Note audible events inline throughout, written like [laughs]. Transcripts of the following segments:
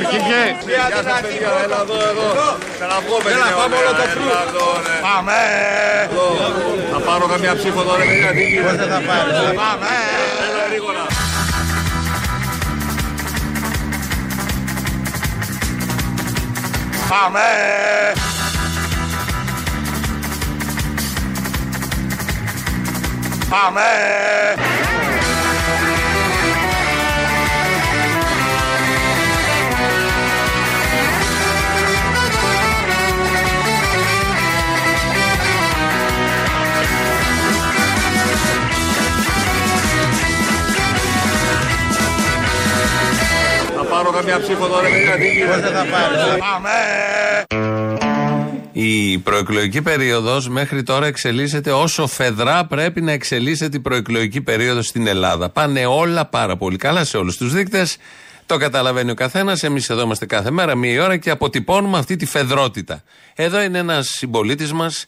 σου αρχηγέ. Έλα εδώ, εδώ. Ξαναβγούμε. Έλα, πάμε όλο το κρού. Πάμε. Θα πάρω καμιά ψήφο τώρα, παιδιά. Τι γίνεται. Πώς δεν θα πάρεις. Πάμε. Έλα, γρήγορα. Πάμε. Πάμε. Πάρω καμιά ψήφο τώρα, παιδιά. Τι Πώς γίνεται. δεν θα πάρεις; Πάμε. Η προεκλογική περίοδος μέχρι τώρα εξελίσσεται όσο φεδρά πρέπει να εξελίσσεται η προεκλογική περίοδος στην Ελλάδα. Πάνε όλα πάρα πολύ καλά σε όλους τους δείκτες. Το καταλαβαίνει ο καθένας. Εμείς εδώ είμαστε κάθε μέρα, μία ώρα και αποτυπώνουμε αυτή τη φεδρότητα. Εδώ είναι ένας συμπολίτης μας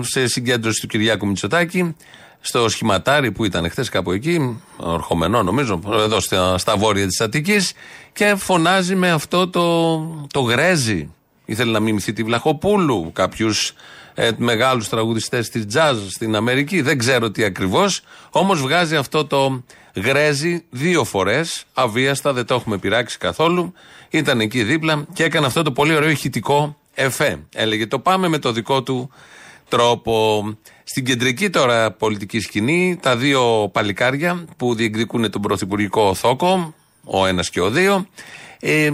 σε συγκέντρωση του Κυριάκου Μητσοτάκη στο σχηματάρι που ήταν χθες κάπου εκεί, ορχομενό νομίζω, εδώ στα, στα βόρεια της Αττικής και φωνάζει με αυτό το, το γρέζι. Ήθελε να μιμηθεί τη Βλαχοπούλου, κάποιους ε, μεγάλους τραγουδιστές της jazz στην Αμερική. Δεν ξέρω τι ακριβώς. Όμως βγάζει αυτό το γρέζι δύο φορές, αβίαστα, δεν το έχουμε πειράξει καθόλου. Ήταν εκεί δίπλα και έκανε αυτό το πολύ ωραίο ηχητικό εφέ. Έλεγε το πάμε με το δικό του τρόπο. Στην κεντρική τώρα πολιτική σκηνή, τα δύο παλικάρια που διεκδικούν τον πρωθυπουργικό θόκο, ο ένας και ο δύο, ε,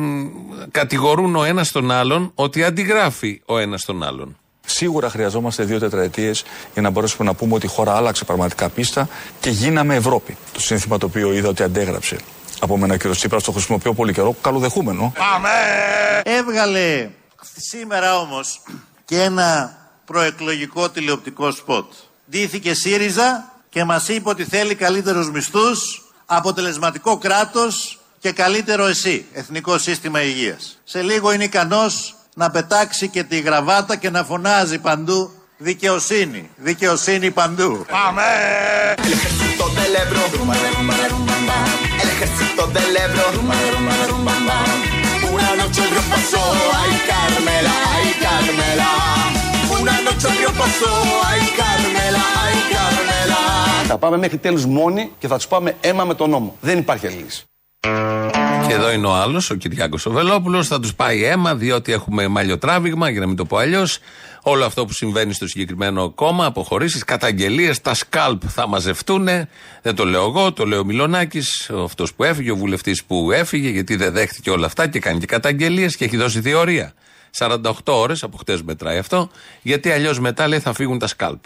κατηγορούν ο ένας τον άλλον ότι αντιγράφει ο ένας τον άλλον. Σίγουρα χρειαζόμαστε δύο τετραετίες για να μπορέσουμε να πούμε ότι η χώρα άλλαξε πραγματικά πίστα και γίναμε Ευρώπη. Το σύνθημα το οποίο είδα ότι αντέγραψε από μένα ο κ. Τσίπρας, το χρησιμοποιώ πολύ καιρό, καλοδεχούμενο. Πάμε. Έβγαλε σήμερα όμως και ένα προεκλογικό τηλεοπτικό σποτ. Ντύθηκε ΣΥΡΙΖΑ και μας είπε ότι θέλει καλύτερους μισθούς, αποτελεσματικό κράτος και καλύτερο εσύ, Εθνικό Σύστημα Υγείας. Σε λίγο είναι ικανός να πετάξει και τη γραβάτα και να φωνάζει παντού δικαιοσύνη, δικαιοσύνni παντού. Πάμε. El πάμε μέχρι τέλους μόνοι και θα τους πάμε αίμα με τον νόμο. Δεν υπάρχει άλλη λύση. Και εδώ είναι ο άλλος, ο Κυριάκος ο Βελόπουλο. Θα τους πάει αίμα, διότι έχουμε μαλλιοτράβηγμα, για να μην το πω αλλιώς. Όλο αυτό που συμβαίνει στο συγκεκριμένο κόμμα, αποχωρήσεις, καταγγελίες, τα σκάλπ θα μαζευτούν. Δεν το λέω εγώ, το λέω ο Μιλονάκη, αυτός που έφυγε, ο βουλευτής που έφυγε, γιατί δεν δέχτηκε όλα αυτά και κάνει και καταγγελίες και έχει δώσει διορία. 48 ώρες, από χτες μετράει αυτό, γιατί αλλιώς μετά λέει θα φύγουν τα σκάλπ.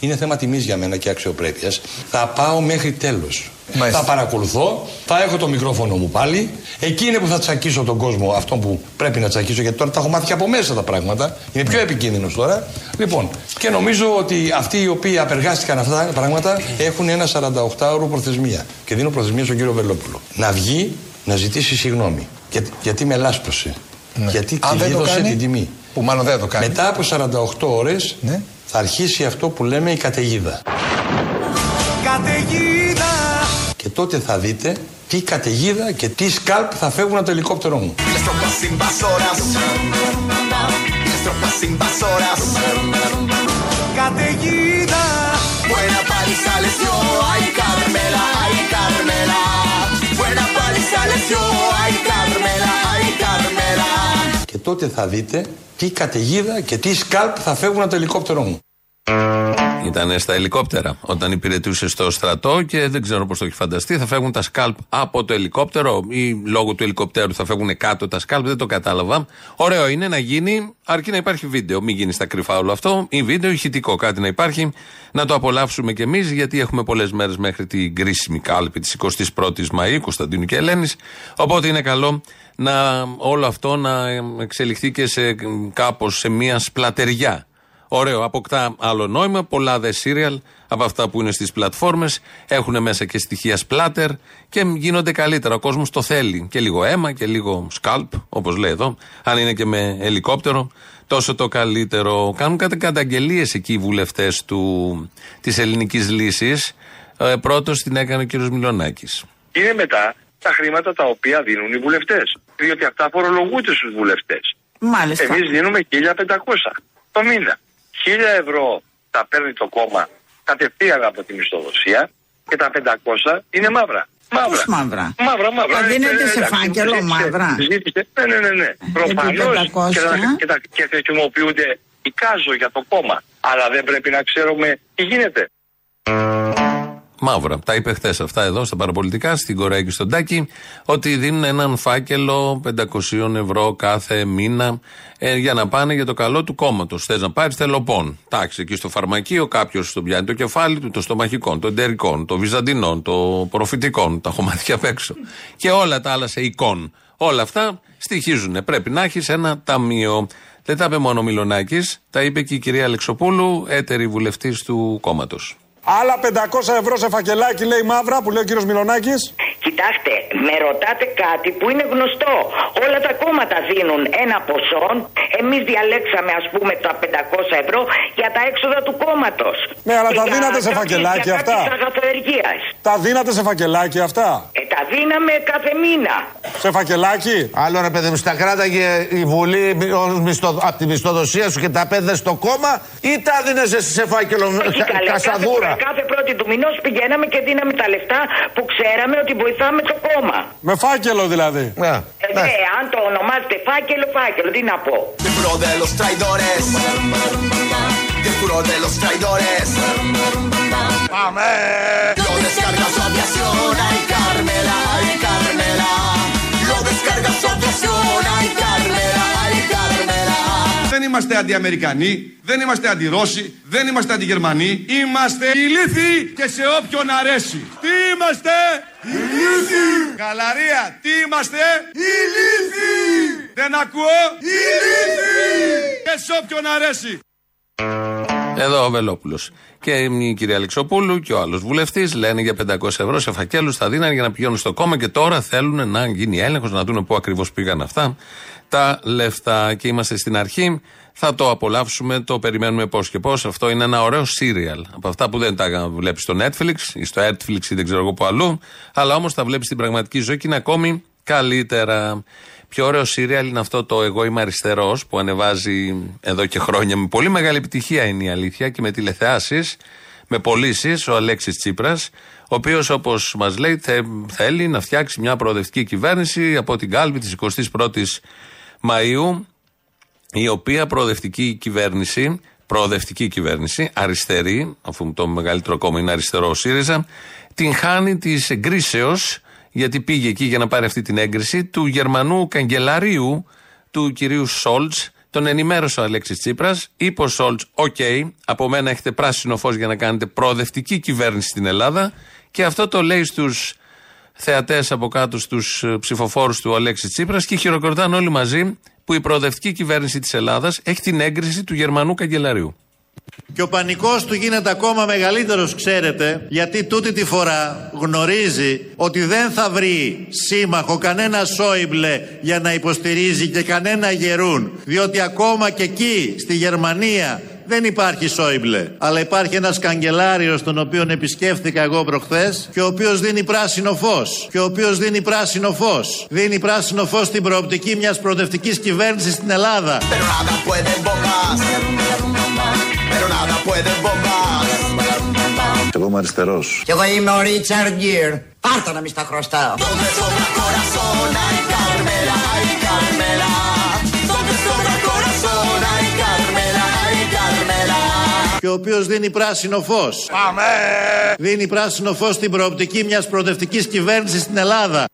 Είναι θέμα τιμής για μένα και αξιοπρέπειας. Θα πάω μέχρι τέλος. Θα παρακολουθώ, θα έχω το μικρόφωνο μου πάλι. Εκεί είναι που θα τσακίσω τον κόσμο αυτό που πρέπει να τσακίσω, γιατί τώρα τα έχω μάθει και από μέσα τα πράγματα. Είναι πιο επικίνδυνος τώρα. Λοιπόν, και νομίζω ότι αυτοί οι οποίοι απεργάστηκαν αυτά τα πράγματα έχουν ένα 48ωρο προθεσμία. Και δίνω προθεσμία στον κύριο Βελόπουλο. Να βγει να ζητήσει συγγνώμη. Για, γιατί με λάσπρωσε. Γιατί Αν δεν το κλειδώσε κάνει, την τιμή. που μάλλον δεν το κάνει. Μετά από 48 ώρες Ναι. Θα αρχίσει αυτό που λέμε η καταιγίδα. Καταιγίδα. Και τότε θα δείτε τι καταιγίδα και τι σκάλπ θα φεύγουν από το ελικόπτερό μου. Las tropas invasoras. Las tropas invasoras. Καταιγίδα. Buena paliza les dio, ay Carmela, ay Carmela. Buena paliza les dio, ay Carmela, ay Carmela. Και τότε θα δείτε τι καταιγίδα και τι σκάλπ θα φεύγουν από το ελικόπτερό μου. Ήταν στα ελικόπτερα όταν υπηρετούσε στο στρατό και δεν ξέρω πώς το έχει φανταστεί. Θα φεύγουν τα σκάλπ από το ελικόπτερο ή λόγω του ελικοπτέρου θα φεύγουν κάτω τα σκάλπ. Δεν το κατάλαβα. Ωραίο είναι να γίνει, αρκεί να υπάρχει βίντεο. Μην γίνει στα κρυφά όλο αυτό. Ή βίντεο, ηχητικό κάτι να υπάρχει. Να το απολαύσουμε κι εμείς γιατί έχουμε πολλές μέρες μέχρι την κρίσιμη κάλπη της 21η Μαου, Κωνσταντίνου και Ελένης. Οπότε είναι καλό να όλο αυτό να εξελιχθεί και σε κάπως σε μια σπλατεριά. Ωραίο, αποκτά άλλο νόημα. Πολλά δε σύριαλ από αυτά που είναι στις πλατφόρμες έχουν μέσα και στοιχεία splatter και γίνονται καλύτερα. Ο κόσμος το θέλει. Και λίγο αίμα και λίγο σκάλπ, όπως λέει εδώ. Αν είναι και με ελικόπτερο, τόσο το καλύτερο. Κάνουν κάτι καταγγελίες εκεί οι βουλευτές της ελληνικής λύσης. Ε, Πρώτος την έκανε ο κύριος Μιλονάκη. Είναι μετά τα χρήματα τα οποία δίνουν οι βουλευτές. Διότι αυτά φορολογούνται στους βουλευτές. Μάλιστα. Εμείς δίνουμε 1500 το μήνα. 1000 ευρώ τα παίρνει το κόμμα κατευθείαν από τη μισθοδοσία και τα 500 είναι μαύρα. Μαύρα. Πώς μαύρα; Μαύρα, μαύρα. Τα δίνετε Ε, σε εντάξει, φάκελο ζήτησε- μαύρα; ζήτησε- Ναι, ναι, ναι. ναι. Προφανώς 500. και, τα- και, τα- και χρησιμοποιούνται εικάζω για το κόμμα. Αλλά δεν πρέπει να ξέρουμε τι γίνεται. Μαύρα. Τα είπε χθες αυτά εδώ στα παραπολιτικά, στην Κορέα και στον Τάκη, ότι δίνουν έναν φάκελο 500 ευρώ κάθε μήνα ε, για να πάνε για το καλό του κόμματος. Θες να πάρεις θελοπών. Τάξη, εκεί στο φαρμακείο κάποιος τον πιάνει το κεφάλι του, το στομαχικών, των εντερικών, των βυζαντινών, των προφητικών, τα χωμάτια απ' έξω. Και όλα τα άλλα σε εικόν. Όλα αυτά στοιχίζουν. Πρέπει να έχεις ένα ταμείο. Δεν τα είπε μόνο ο Μιλονάκη, τα είπε και η κυρία Αλεξοπούλου, έτερη βουλευτής του κόμματος. Άλλα 500 ευρώ σε φακελάκι, λέει μαύρα, που λέει ο κύριος Μιλονάκη. Κοιτάξτε, με ρωτάτε κάτι που είναι γνωστό. Όλα τα κόμματα δίνουν ένα ποσό. Εμείς διαλέξαμε, ας πούμε, τα 500 ευρώ για τα έξοδα του κόμματος. Ναι, αλλά τα δίνατε σε φακελάκι αυτά; αγαθοεργία. Τα δίνατε σε φακελάκι αυτά; Ε, τα δίναμε κάθε μήνα. Σε φακελάκι; Άλλο ρε παιδί μου, στα κράταγε η Βουλή από τη μισθοδοσία σου και τα πέντε στο κόμμα ή τα δίνεσαι σε φάκελο Όχι κα- καλέ, κασαδούρα; Κάθε, κάθε πρώτη του μηνός πηγαίναμε και δίναμε τα λεφτά που ξέραμε ότι βοηθάμε το κόμμα. Με φάκελο δηλαδή. Ναι. Ε, ναι, αν το ονομάζετε φάκελο, φάκελο, τι να πω. Te juro de los traidores. Te juro de los traidores. Πάμε! Lo descarga su aviación, ay Carmela, ay Carmela. Lo descarga su aviación, Δεν είμαστε αντιαμερικανοί, δεν είμαστε αντιρώσοι, δεν είμαστε αντιγερμανοί. Είμαστε ηλίθιοι και σε όποιον αρέσει. Τι είμαστε; Ηλίθιοι! Καλαρία, τι είμαστε; Ηλίθιοι! Δεν ακούω; Ηλίθιοι! Και σε όποιον αρέσει. Εδώ ο Βελόπουλος. Και η κυρία Αλεξοπούλου και ο άλλος βουλευτής λένε για 500 ευρώ σε φακέλους θα δίνανε για να πηγαίνουν στο κόμμα και τώρα θέλουν να γίνει έλεγχος, να δουν πού ακριβώς πήγαν αυτά τα λεφτά. Και είμαστε στην αρχή. Θα το απολαύσουμε, το περιμένουμε πώς και πώς. Αυτό είναι ένα ωραίο σύριαλ. Από αυτά που δεν τα βλέπεις στο Netflix ή στο Netflix ή δεν ξέρω εγώ που αλλού. Αλλά όμως τα βλέπεις στην πραγματική ζωή και είναι ακόμη καλύτερα. Πιο ωραίο σύριαλ είναι αυτό το Εγώ είμαι αριστερός που ανεβάζει εδώ και χρόνια με πολύ μεγάλη επιτυχία είναι η αλήθεια και με τηλεθεάσεις, με πωλήσεις ο Αλέξης Τσίπρας, ο οποίος όπως μας λέει θε- θέλει να φτιάξει μια προοδευτική κυβέρνηση από την κάλπη της 21η Μαΐου, η οποία προοδευτική κυβέρνηση, προοδευτική κυβέρνηση, αριστερή, αφού το μεγαλύτερο κόμμα είναι αριστερό ο ΣΥΡΙΖΑ, τυγχάνει της εγκρίσεως, γιατί πήγε εκεί για να πάρει αυτή την έγκριση, του Γερμανού καγκελαρίου, του κυρίου Σόλτς. Τον ενημέρωσε ο Αλέξης Τσίπρας. Είπε ο Σόλτς: Οκ, από μένα έχετε πράσινο φως για να κάνετε προοδευτική κυβέρνηση στην Ελλάδα. Και αυτό το λέει στους θεατές από κάτω, στους ψηφοφόρους του Αλέξη Τσίπρας και χειροκροτάνε όλοι μαζί που η προοδευτική κυβέρνηση της Ελλάδας έχει την έγκριση του Γερμανού καγκελαρίου. Και ο πανικός του γίνεται ακόμα μεγαλύτερος, ξέρετε, γιατί τούτη τη φορά γνωρίζει ότι δεν θα βρει σύμμαχο κανένα Σόιμπλε για να υποστηρίζει και κανένα Γερούν. Διότι ακόμα και εκεί, στη Γερμανία, δεν υπάρχει Σόιμπλε. Αλλά υπάρχει ένας καγκελάριος τον οποίον επισκέφθηκα εγώ προχθές και ο οποίος δίνει πράσινο φως. Και ο οποίος δίνει πράσινο φως. Δίνει πράσινο φως στην προοπτική μιας προοδευτικής κυβέρνησης στην Ελλάδα. Pero nada puede bombas. Pero nada puede bombas. Εγώ είμαι αριστερός. Κι εγώ είμαι ο Ρίτσαρντ Γκίρ. Πάρτα να μη στα χρωστάω. Και ο οποίος δίνει πράσινο φως. Πάμε! Δίνει πράσινο φως στην προοπτική μιας προοδευτικής κυβέρνησης στην Ελλάδα.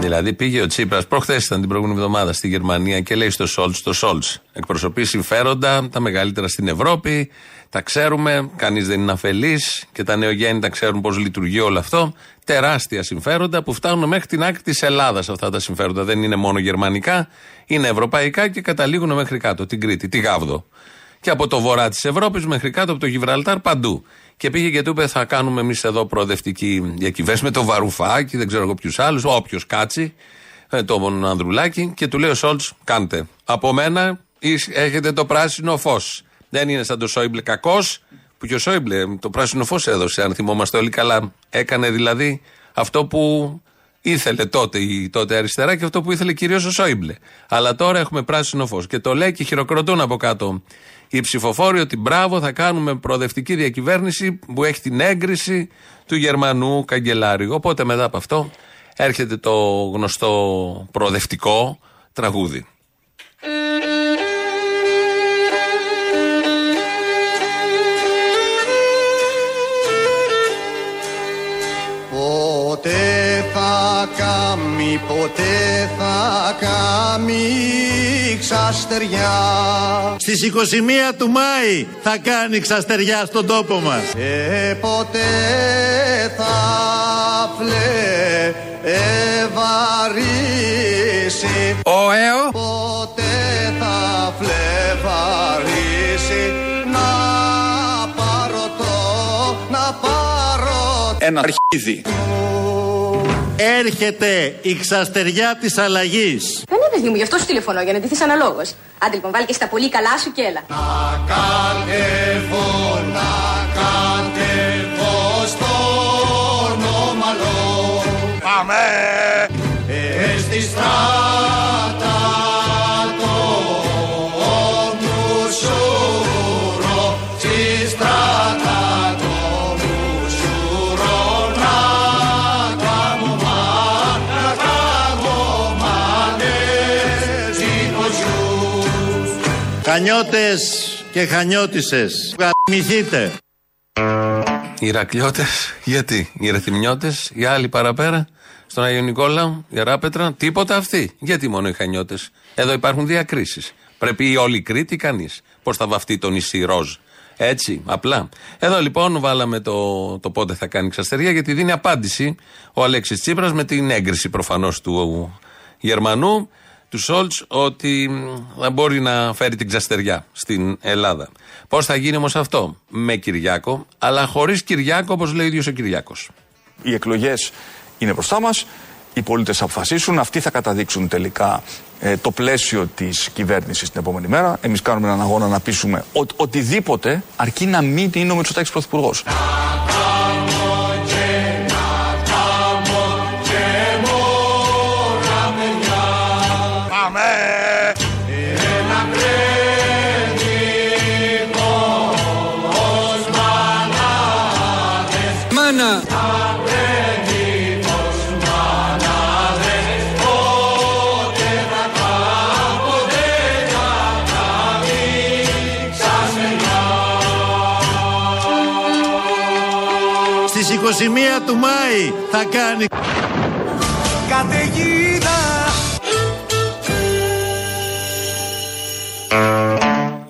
Δηλαδή πήγε ο Τσίπρας, προχθές ήταν την προηγούμενη εβδομάδα στη Γερμανία και λέει στο Σόλτς, το Σόλτς. Εκπροσωπεί συμφέροντα, τα μεγαλύτερα στην Ευρώπη, τα ξέρουμε, κανείς δεν είναι αφελής και τα νεογέννητα ξέρουν πώς λειτουργεί όλο αυτό. Τεράστια συμφέροντα που φτάνουν μέχρι την άκρη της Ελλάδας αυτά τα συμφέροντα. Δεν είναι μόνο γερμανικά, είναι ευρωπαϊκά και καταλήγουν μέχρι κάτω, την Κρήτη, τη Γάβδο. Και από το βορρά της Ευρώπης μέχρι κάτω από το Γιβραλτάρ παντού. Και πήγε και του είπε: Θα κάνουμε εμείς εδώ προοδευτική διακυβέρνηση με το Βαρουφάκι, δεν ξέρω εγώ ποιους άλλους, όποιος κάτσει, ε, τον Ανδρουλάκη. Και του λέει ο Σόλτς: Κάντε. Από μένα εις- έχετε το πράσινο φως. Δεν είναι σαν το Σόιμπλε κακός, που και ο Σόιμπλε το πράσινο φως έδωσε, αν θυμόμαστε όλοι καλά. Έκανε δηλαδή αυτό που ήθελε τότε η τότε αριστερά και αυτό που ήθελε κυρίως ο Σόιμπλε. Αλλά τώρα έχουμε πράσινο φως. Και το λέει και χειροκροτούν από κάτω οι ψηφοφόροι ότι μπράβο θα κάνουμε προοδευτική διακυβέρνηση που έχει την έγκριση του Γερμανού καγκελάριου. Οπότε μετά από αυτό έρχεται το γνωστό προοδευτικό τραγούδι. Ποτέ θα κάμει, ποτέ θα κάμει ξαστεριά Στις 21 του Μάη θα κάνει ξαστεριά στον τόπο μας. Και ποτέ θα φλεβαρίσει Ο ΕΟ Ποτέ θα φλεβαρίσει Να πάρω το, να πάρω Ένα αρχίδι. Έρχεται η ξαστεριά της αλλαγής. Δεν είναι παιδί μου, γι' αυτό σου τηλεφωνώ, για να ντυθείς αναλόγως. Άντε λοιπόν, βάλει και στα πολύ καλά σου και έλα. Κατεβώ, να κατεβώ στον ομαλό Πάμε! Χανιώτες και χανιώτισες. Γαμηθείτε. Οι Ηρακλιώτε, γιατί. Οι Ρεθυμιώτες, οι άλλοι παραπέρα, στον Άγιο Νικόλαο, η Ράπετρα, τίποτα αυτοί. Γιατί μόνο οι Χανιώτες. Εδώ υπάρχουν διακρίσεις. Πρέπει η όλη Κρήτη κανείς. Πώς θα βαφτεί το νησί Ροζ. Έτσι, απλά. Εδώ λοιπόν βάλαμε το, το πότε θα κάνει ξαστεριά, γιατί δίνει απάντηση ο Αλέξης Τσίπρας με την έγκριση προφανώς του Γερμανού, του Σόλτς, ότι μ, θα μπορεί να φέρει την ξαστεριά στην Ελλάδα. Πώς θα γίνει όμως αυτό, με Κυριάκο, αλλά χωρίς Κυριάκο, όπως λέει ο ίδιος ο Κυριάκος. Οι εκλογές είναι μπροστά μας. Οι πολίτες θα αποφασίσουν. Αυτοί θα καταδείξουν τελικά ε, το πλαίσιο της κυβέρνησης την επόμενη μέρα. Εμείς κάνουμε έναν αγώνα να πείσουμε ότι οτιδήποτε αρκεί να μην είναι ο Μητσοτάκης πρωθυπουργός. Στις 21 του Μάη θα κάνει Καταιγίδα!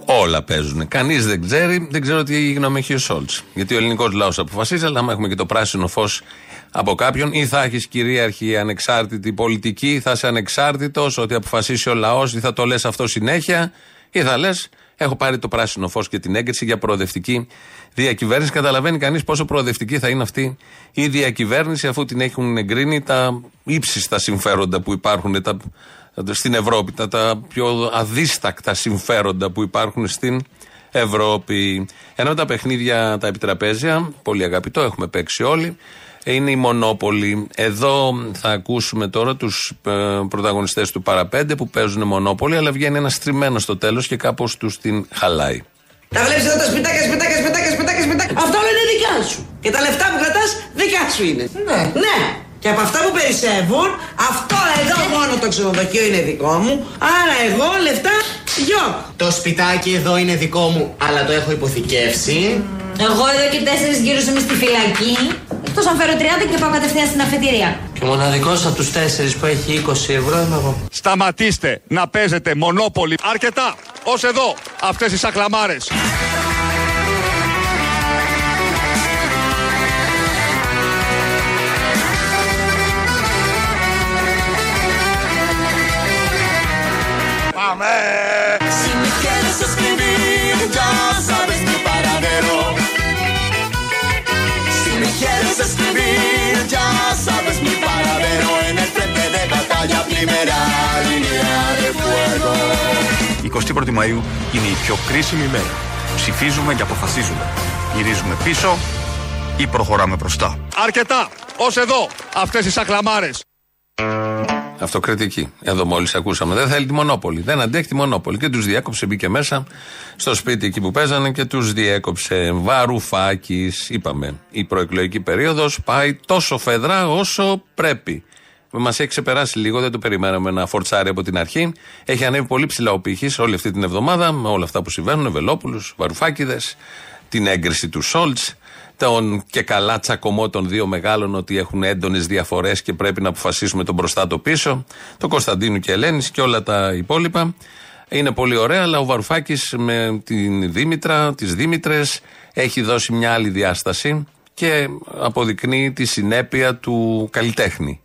Όλα παίζουν. Κανείς δεν ξέρει, δεν ξέρω τι γνώμη έχει ο Σόλτς. Γιατί ο ελληνικός λαός αποφασίζει, αλλά άμα έχουμε και το πράσινο φως από κάποιον, ή θα έχεις κυρίαρχη ανεξάρτητη πολιτική, θα είσαι ανεξάρτητος, ότι αποφασίσει ο λαός, ή θα το λες αυτό συνέχεια, ή θα λες, έχω πάρει το πράσινο φως και την έγκριση για προοδευτική διακυβέρνηση. Καταλαβαίνει κανείς πόσο προοδευτική θα είναι αυτή η διακυβέρνηση, αφού την έχουν εγκρίνει τα ύψιστα συμφέροντα που υπάρχουν τα, στην Ευρώπη, τα, τα πιο αδίστακτα συμφέροντα που υπάρχουν στην Ευρώπη. Ενώ τα παιχνίδια, τα επιτραπέζια, πολύ αγαπητό, έχουμε παίξει όλοι, είναι η Μονόπολη. Εδώ θα ακούσουμε τώρα τους ε, πρωταγωνιστές του Παραπέντε που παίζουν Μονόπολη, αλλά βγαίνει ένας στριμμένος στο τέλος και κάπως τους την χαλάει. Τα βλέπεις εδώ τα σπιτάκια, σπιτάκια, σπιτάκια, σπιτάκια, σπιτάκια. Αυτά όλα είναι δικιά σου. Και τα λεφτά που κρατάς δικά σου είναι. Ναι. Ναι. Και από αυτά που περισσεύουν, αυτό εδώ μόνο το ξενοδοχείο είναι δικό μου. Άρα εγώ λεφτά γιο. Το σπιτάκι εδώ είναι δικό μου, αλλά το έχω υποθηκεύσει. Εγώ εδώ και τέσσερις γύρω είμαι στη φυλακή. Εκτός αν φέρω 30 και πάω κατευθείαν στην αφετηρία. Και ο μοναδικός από τους τέσσερις που έχει 20 ευρώ είμαι εγώ. Σταματήστε να παίζετε μονόπολη. Αρκετά. Ως εδώ. Αυτές οι σακλαμάρες. 21η Μαΐου είναι η πιο κρίσιμη μέρα. Ψηφίζουμε και αποφασίζουμε. Γυρίζουμε πίσω ή προχωράμε μπροστά. Αρκετά. Ως εδώ. Αυτές οι σακλαμάρες. Αυτοκριτική. Εδώ μόλις ακούσαμε. Δεν θέλει τη μονόπολη. Δεν αντέχει τη μονόπολη. Και τους διέκοψε, μπήκε μέσα στο σπίτι εκεί που παίζανε και τους διέκοψε. Βαρουφάκης, είπαμε. Η προεκλογική περίοδος πάει τόσο φεδρά όσο πρέπει. Μας έχει ξεπεράσει λίγο, δεν το περιμέναμε να φορτσάρει από την αρχή. Έχει ανέβει πολύ ψηλά ο πύχης όλη αυτή την εβδομάδα με όλα αυτά που συμβαίνουν. Βελόπουλου, Βαρουφάκηδες, την έγκριση του Σόλτς, τον και καλά τσακωμό των δύο μεγάλων ότι έχουν έντονες διαφορές και πρέπει να αποφασίσουμε τον μπροστά το πίσω. Το Κωνσταντίνου και Ελένης και όλα τα υπόλοιπα. Είναι πολύ ωραία, αλλά ο Βαρουφάκης με την Δήμητρα, τις Δήμητρες, έχει δώσει μια άλλη διάσταση και αποδεικνύει τη συνέπεια του καλλιτέχνη.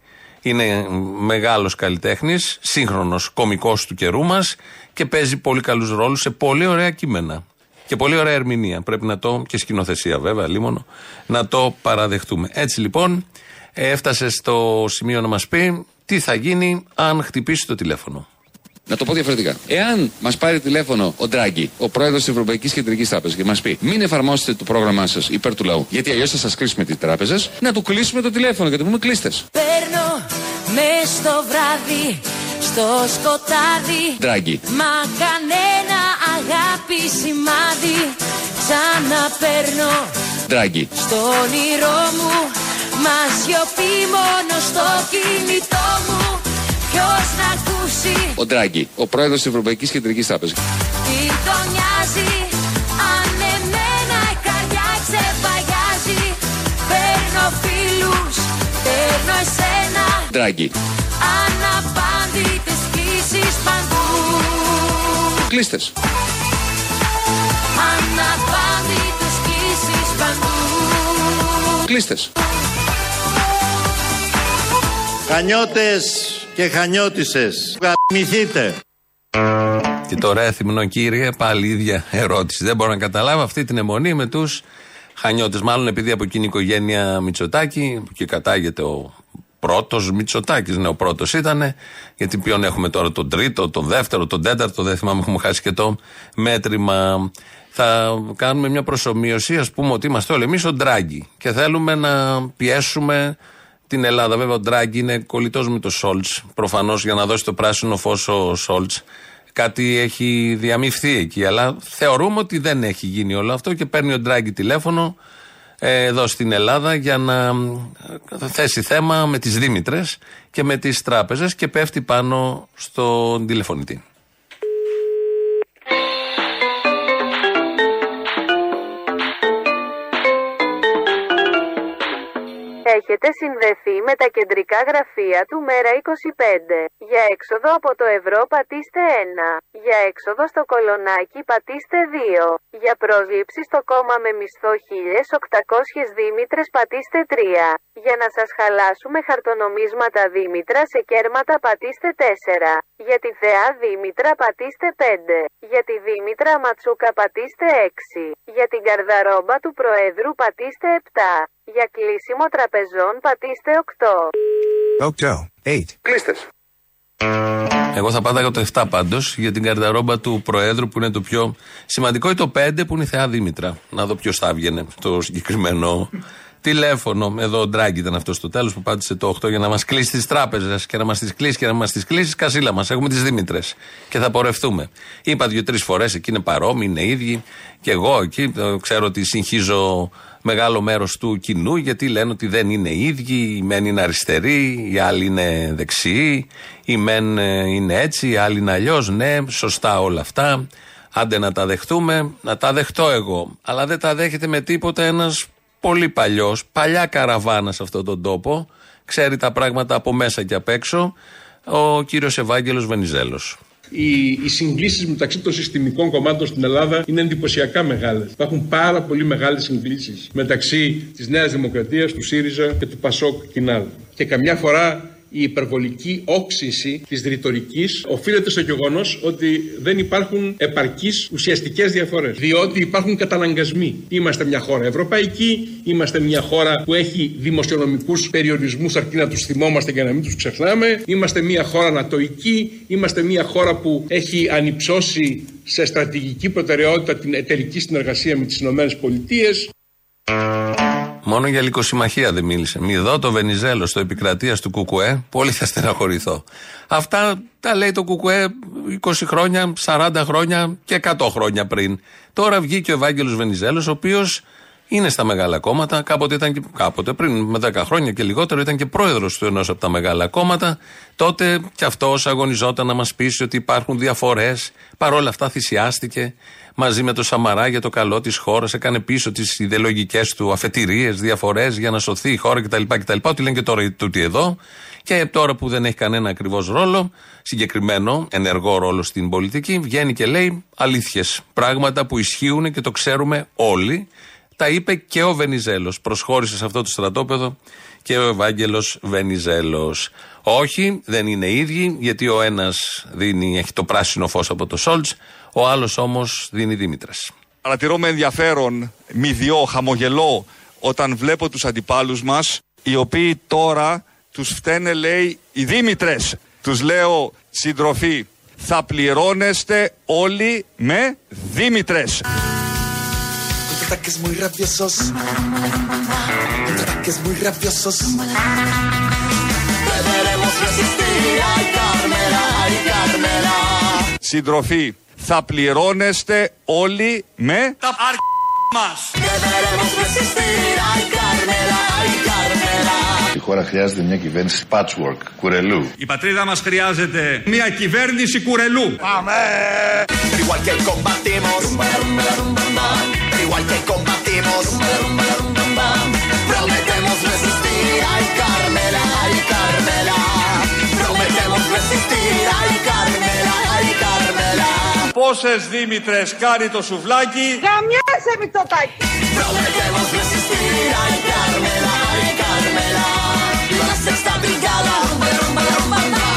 Είναι μεγάλος καλλιτέχνης, σύγχρονος κωμικό του καιρού μας και παίζει πολύ καλούς ρόλους σε πολύ ωραία κείμενα. Και πολύ ωραία ερμηνεία. Πρέπει να το. και σκηνοθεσία βέβαια, λίμωνο, να το παραδεχτούμε. Έτσι λοιπόν, έφτασε στο σημείο να μας πει τι θα γίνει αν χτυπήσει το τηλέφωνο. Να το πω διαφορετικά. Εάν μας πάρει τηλέφωνο ο Ντράγκη, ο πρόεδρος της Ευρωπαϊκής Κεντρικής Τράπεζας, και μας πει μην εφαρμόσετε το πρόγραμμά σας υπέρ του λαού, γιατί αλλιώς θα σας κλείσουμε τις τράπεζες, να του κλείσουμε το τηλέφωνο και να του πούμε κλείστε. Παίρνω μες στο βράδυ, στο σκοτάδι Ντράγκη. Μα κανένα αγάπη σημάδι Ξαναπαίρνω Ντράγκη. στο όνειρό μου Μα σιωπή μόνο στο κινητό μου Ποιος να ακούσει; Ο Ντράγκη, ο πρόεδρος της Ευρωπαϊκής Κεντρικής Τράπεζας. τι τον νοιάζει; Ντράγκη. Αναπάντητες κλήσεις παντού Κλείστες. Αναπάντητες κλήσεις παντού Κλείστες. Χανιώτες και χανιώτισες, γαμηθείτε. Και τώρα έθιμνο κύριε, πάλι η ίδια ερώτηση. Δεν μπορώ να καταλάβω αυτή την αιμονή με τους χανιώτες. Μάλλον επειδή από εκείνη η οικογένεια Μητσοτάκη, που και κατάγεται ο πρώτος Μητσοτάκης, ναι, ο πρώτος ήταν. Γιατί ποιον έχουμε τώρα, τον τρίτο, τον δεύτερο, τον τέταρτο, δεν θυμάμαι, έχουμε χάσει και το μέτρημα. Θα κάνουμε μια προσωμείωση, ας πούμε, ότι είμαστε όλοι εμείς ο Ντράγκη και θέλουμε να πιέσουμε την Ελλάδα. Βέβαια, ο Ντράγκη είναι κολλητός με το Σόλτς. Προφανώς για να δώσει το πράσινο φως ο Σόλτς. Κάτι έχει διαμειφθεί εκεί. Αλλά θεωρούμε ότι δεν έχει γίνει όλο αυτό και παίρνει ο Ντράγκη τηλέφωνο ε, εδώ στην Ελλάδα για να ε, θέσει θέμα με τις Δήμητρες και με τις τράπεζες και πέφτει πάνω στον τηλεφωνητή. Έχετε συνδεθεί με τα κεντρικά γραφεία του Μέρα 25. Για έξοδο από το ευρώ πατήστε 1. Για έξοδο στο κολονάκι πατήστε 2. Για πρόσληψη στο κόμμα με μισθό 1800 δήμητρες πατήστε 3. Για να σας χαλάσουμε χαρτονομίσματα δήμητρα σε κέρματα πατήστε 4. Για τη θεά δήμητρα πατήστε 5. Για τη δήμητρα ματσούκα πατήστε 6. Για την καρδαρόμπα του προέδρου πατήστε 7. Για κλείσιμο τραπεζών πατήστε 8. 8. 8. Κλείστες. Εγώ θα πάταγα το 7 πάντως για την καρδαρόμπα του Προέδρου που είναι το πιο σημαντικό ή το 5 που είναι η Θεά Δήμητρα. Να δω ποιος θα έβγαινε στο συγκεκριμένο τηλέφωνο. Εδώ ο Ντράγκη ήταν αυτός στο τέλος που πάτησε το 8 για να μας κλείσει τις τράπεζες και να μας τις κλείσει και να μας τις κλείσει. Κασίλα μας. Έχουμε τις Δήμητρες και θα πορευτούμε. Είπα δύο-τρεις φορές εκεί είναι παρόμοιοι, είναι ίδιοι. Και εγώ εκεί ε, ξέρω ότι συγχύζω μεγάλο μέρος του κοινού γιατί λένε ότι δεν είναι οι ίδιοι. Οι μεν είναι αριστεροί, οι άλλοι είναι δεξιοί. Οι μεν ε, είναι έτσι, οι άλλοι είναι αλλιώς. Ναι, σωστά όλα αυτά. Άντε να τα δεχτούμε, να τα δεχτώ εγώ. Αλλά δεν τα δέχεται με τίποτα ένας πολύ παλιός, παλιά καραβάνας σε αυτόν τον τόπο. Ξέρει τα πράγματα από μέσα και απ' έξω. Ο κύριος Ευάγγελος Βενιζέλος. Οι, οι συγκλήσεις μεταξύ των συστημικών κομμάτων στην Ελλάδα είναι εντυπωσιακά μεγάλες. Υπάρχουν πάρα πολύ μεγάλες συγκλήσεις μεταξύ της Νέας Δημοκρατίας, του ΣΥΡΙΖΑ και του ΠΑΣΟΚ Κινάλ. Και καμιά φορά η υπερβολική όξυνση της ρητορικής οφείλεται στο γεγονός ότι δεν υπάρχουν επαρκείς ουσιαστικές διαφορές. Διότι υπάρχουν καταναγκασμοί. Είμαστε μια χώρα ευρωπαϊκή, είμαστε μια χώρα που έχει δημοσιονομικούς περιορισμούς αρκεί να τους θυμόμαστε και να μην τους ξεχνάμε. Είμαστε μια χώρα ανατοική, είμαστε μια χώρα που έχει ανυψώσει σε στρατηγική προτεραιότητα την εταιρική συνεργασία με τις ΗΠΑ. Μόνο για λικοσυμμαχία δεν μίλησε. Μη δω το Βενιζέλο στο επικρατεία του Κουκουέ. Πολύ θα στεναχωρηθώ. Αυτά τα λέει το Κουκουέ 20 χρόνια, 40 χρόνια και 100 χρόνια πριν. Τώρα βγήκε ο Ευάγγελος Βενιζέλος, ο οποίος είναι στα μεγάλα κόμματα. Κάποτε, ήταν και, κάποτε πριν με 10 χρόνια και λιγότερο ήταν και πρόεδρος του ενός από τα μεγάλα κόμματα. Τότε κι αυτός αγωνιζόταν να μας πείσει ότι υπάρχουν διαφορές. Παρ' όλα αυτά θυσιάστηκε μαζί με το Σαμαρά για το καλό της χώρας. Έκανε πίσω τις ιδεολογικές του αφετηρίες, διαφορές για να σωθεί η χώρα κτλ. κτλ. Ό,τι λένε και τώρα τούτοι εδώ. Και τώρα που δεν έχει κανένα ακριβώς ρόλο, συγκεκριμένο ενεργό ρόλο στην πολιτική, βγαίνει και λέει αλήθειες. Πράγματα που ισχύουν και το ξέρουμε όλοι. Τα είπε και ο Βενιζέλος. Προσχώρησε σε αυτό το στρατόπεδο και ο Ευάγγελος Βενιζέλος. Όχι, δεν είναι ίδιοι, γιατί ο ένας έχει το πράσινο φως από το Σόλτς, ο άλλος όμως δίνει Δήμητρες. Παρατηρώ με ενδιαφέρον, μηδιό, χαμογελό, όταν βλέπω τους αντιπάλους μας, οι οποίοι τώρα τους φταίνε, λέει, οι Δήμητρες. Τους λέω, συντροφοί, θα πληρώνεστε όλοι με Δήμητρες. Ataques muy rabiosos. Ataques muy rabiosos. Deberemos resistir, ay Carmela, ay Carmela. Συντροφοί, θα πληρώνεστε όλοι με τα αρ... μας. Deberemos resistir, ay Carmela, ay Carmela. Η χώρα χρειάζεται μια κυβέρνηση patchwork, κουρελού. Η πατρίδα μα χρειάζεται μια κυβέρνηση κουρελού. Πάμε! Igual que combatimos, igual que combatimos, prometemos resistir, ay Carmela, ay Carmela, prometemos resistir, ay Carmela, ay Carmela. Πόσες Δήμητρες κάνει το σουβλάκι. Καμιάσαι Μητσοτάκη. Prometemos resistir, ay Carmela, ay Carmela, la sexta brigada, rumba, rumba, rumba, rumba.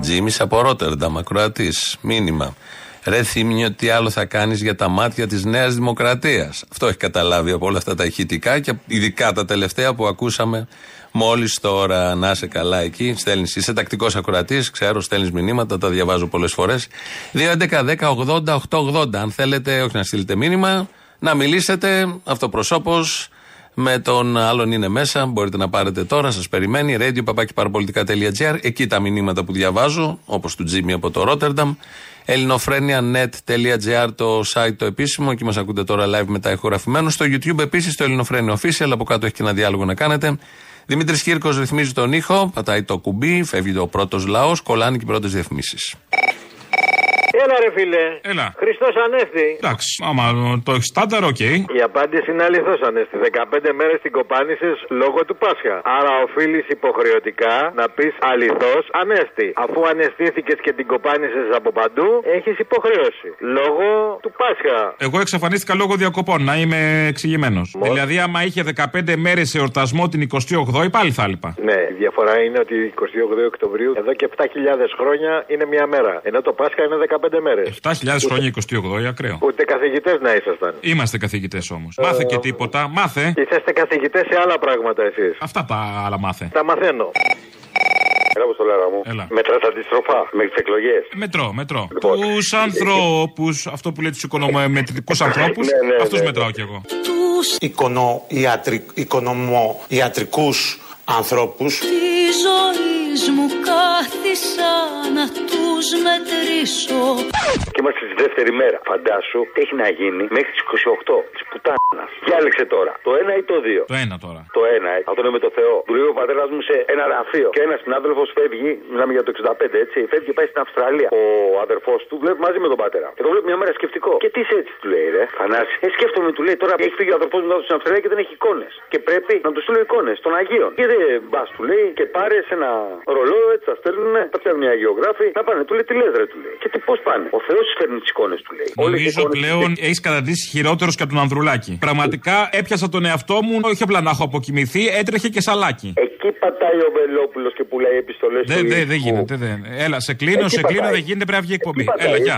Τζίμι από Ρότερνταμ, ακροατή. Μήνυμα. Ρε θύμιο, τι άλλο θα κάνεις για τα μάτια της Νέας Δημοκρατίας; Αυτό έχει καταλάβει από όλα αυτά τα ηχητικά και ειδικά τα τελευταία που ακούσαμε μόλις τώρα. Να είσαι καλά εκεί. Στέλνεις, είσαι τακτικός ακροατής, ξέρω, στέλνεις μηνύματα, τα διαβάζω πολλές φορές. 2.11.10.80.880. Αν θέλετε, όχι να στείλετε μήνυμα, να μιλήσετε αυτοπροσώπως με τον άλλον είναι μέσα. Μπορείτε να πάρετε τώρα, σας περιμένει. Radio papakiparapolitica.gr. Εκεί τα μηνύματα που διαβάζω, όπως του Τζίμι από το Ρότερνταμ. ελληνοφρένια.net.gr το site το επίσημο. Εκεί μας ακούτε τώρα live μετά ηχογραφημένο. Στο YouTube επίσης το Ελληνοφρένια Official. Από κάτω έχει και ένα διάλογο να κάνετε. Δημήτρης Κύρκος ρυθμίζει τον ήχο, πατάει το κουμπί, φεύγει ο πρώτος λαός, κολλάνε και οι πρώτες διαφημίσεις. Έλα ρε φίλε. Έλα. Χριστός Ανέστη. Εντάξει, άμα το έχεις στάνταρ, οκ. Η απάντηση είναι αληθώς Ανέστη. 15 μέρες την κοπάνισε λόγω του Πάσχα. Άρα οφείλεις υποχρεωτικά να πεις αληθώς Ανέστη. Αφού αναστήθηκες και την κοπάνισε από παντού, έχεις υποχρέωση. Λόγω του Πάσχα. Εγώ εξαφανίστηκα λόγω διακοπών, να είμαι εξηγημένος. Δηλαδή, άμα είχε 15 μέρες εορτασμό την 28η, πάλι θα έλειπα. Ναι, η διαφορά είναι ότι 28 Οκτωβρίου εδώ και 7.000 χρόνια είναι μία μέρα. Ενώ το Πάσχα είναι 15 μέρες. 7.000 χρόνια 28η, ακραίο. Ούτε καθηγητές να ήσασταν. Είμαστε καθηγητές όμως. Μάθε και τίποτα, μάθε. Είσαστε καθηγητές σε άλλα πράγματα εσείς. Αυτά τα άλλα μάθε. Τα μαθαίνω. Έλα, πώ το λέγα μου. Έλα. Μετράς τα αντιστροφά με τις εκλογές. Μετρώ, μετρώ. Λοιπόν. Τους ανθρώπους, αυτό που λέει τους οικονομετρικού ανθρώπους, Ναι, ναι, αυτούς ναι. μετράω κι εγώ. τους οικονο-ιατρι- οικονομο-ιατρικούς ανθρώπους Της ζωής μου κάθισα να τους μετρήσω Και είμαστε στη δεύτερη μέρα. Φαντάσου τι έχει να γίνει μέχρι τις 28 της πουτάνας. Διάλεξε τώρα. Το ένα ή το δύο; Το ένα τώρα. Το ένα, ε. αυτό είναι με το Θεό. Του λέει ο πατέρας μου σε ένα γραφείο. Και ένας συνάδελφος φεύγει, μιλάμε για το 65 έτσι, φεύγει και πάει στην Αυστραλία. Ο αδερφός του βλέπει μαζί με τον πατέρα. Και το βλέπει μια μέρα σκεφτικό. Και τι είσαι έτσι, του λέει, ρε. Θανάση. Ε, σκέφτομαι, του λέει τώρα έχει φύγει ο αδερφός μου να στην Αυστραλία και δεν έχει εικόνες. Και πρέπει να τους στείλω εικόνες των Αγίων. Και δεν μπας, του λέει, και πάρε σε ένα ρολό, έτσι τα στέλνουν, τα φτιάχνουν μια αγιογράφη. Να πάνε, του λέει τι λες, ρε, του λέει. Και τι πώς πάνε. Ο Θεός τους φέρνει τις εικόνες, του λέει. Όλες οι Νομίζω εικόνες- πλέον έχεις καταντήσει χειρότερος και από τον Ανδρουλάκη. Πραγματικά έπιασα τον εαυτό μου, όχι απλά να έχω αποκοιμηθεί, έτρεχε και σαλάκι. Εκεί πατάει ο Βελόπουλος και πουλάει επιστολές Δεν δεν- δεν γίνεται. Δεν. Έλα, σε κλείνω, Εκεί σε κλείνω, πατάει. δεν γίνεται, πρέπει να βγει εκπομπή. πατάει, Έλα, γεια.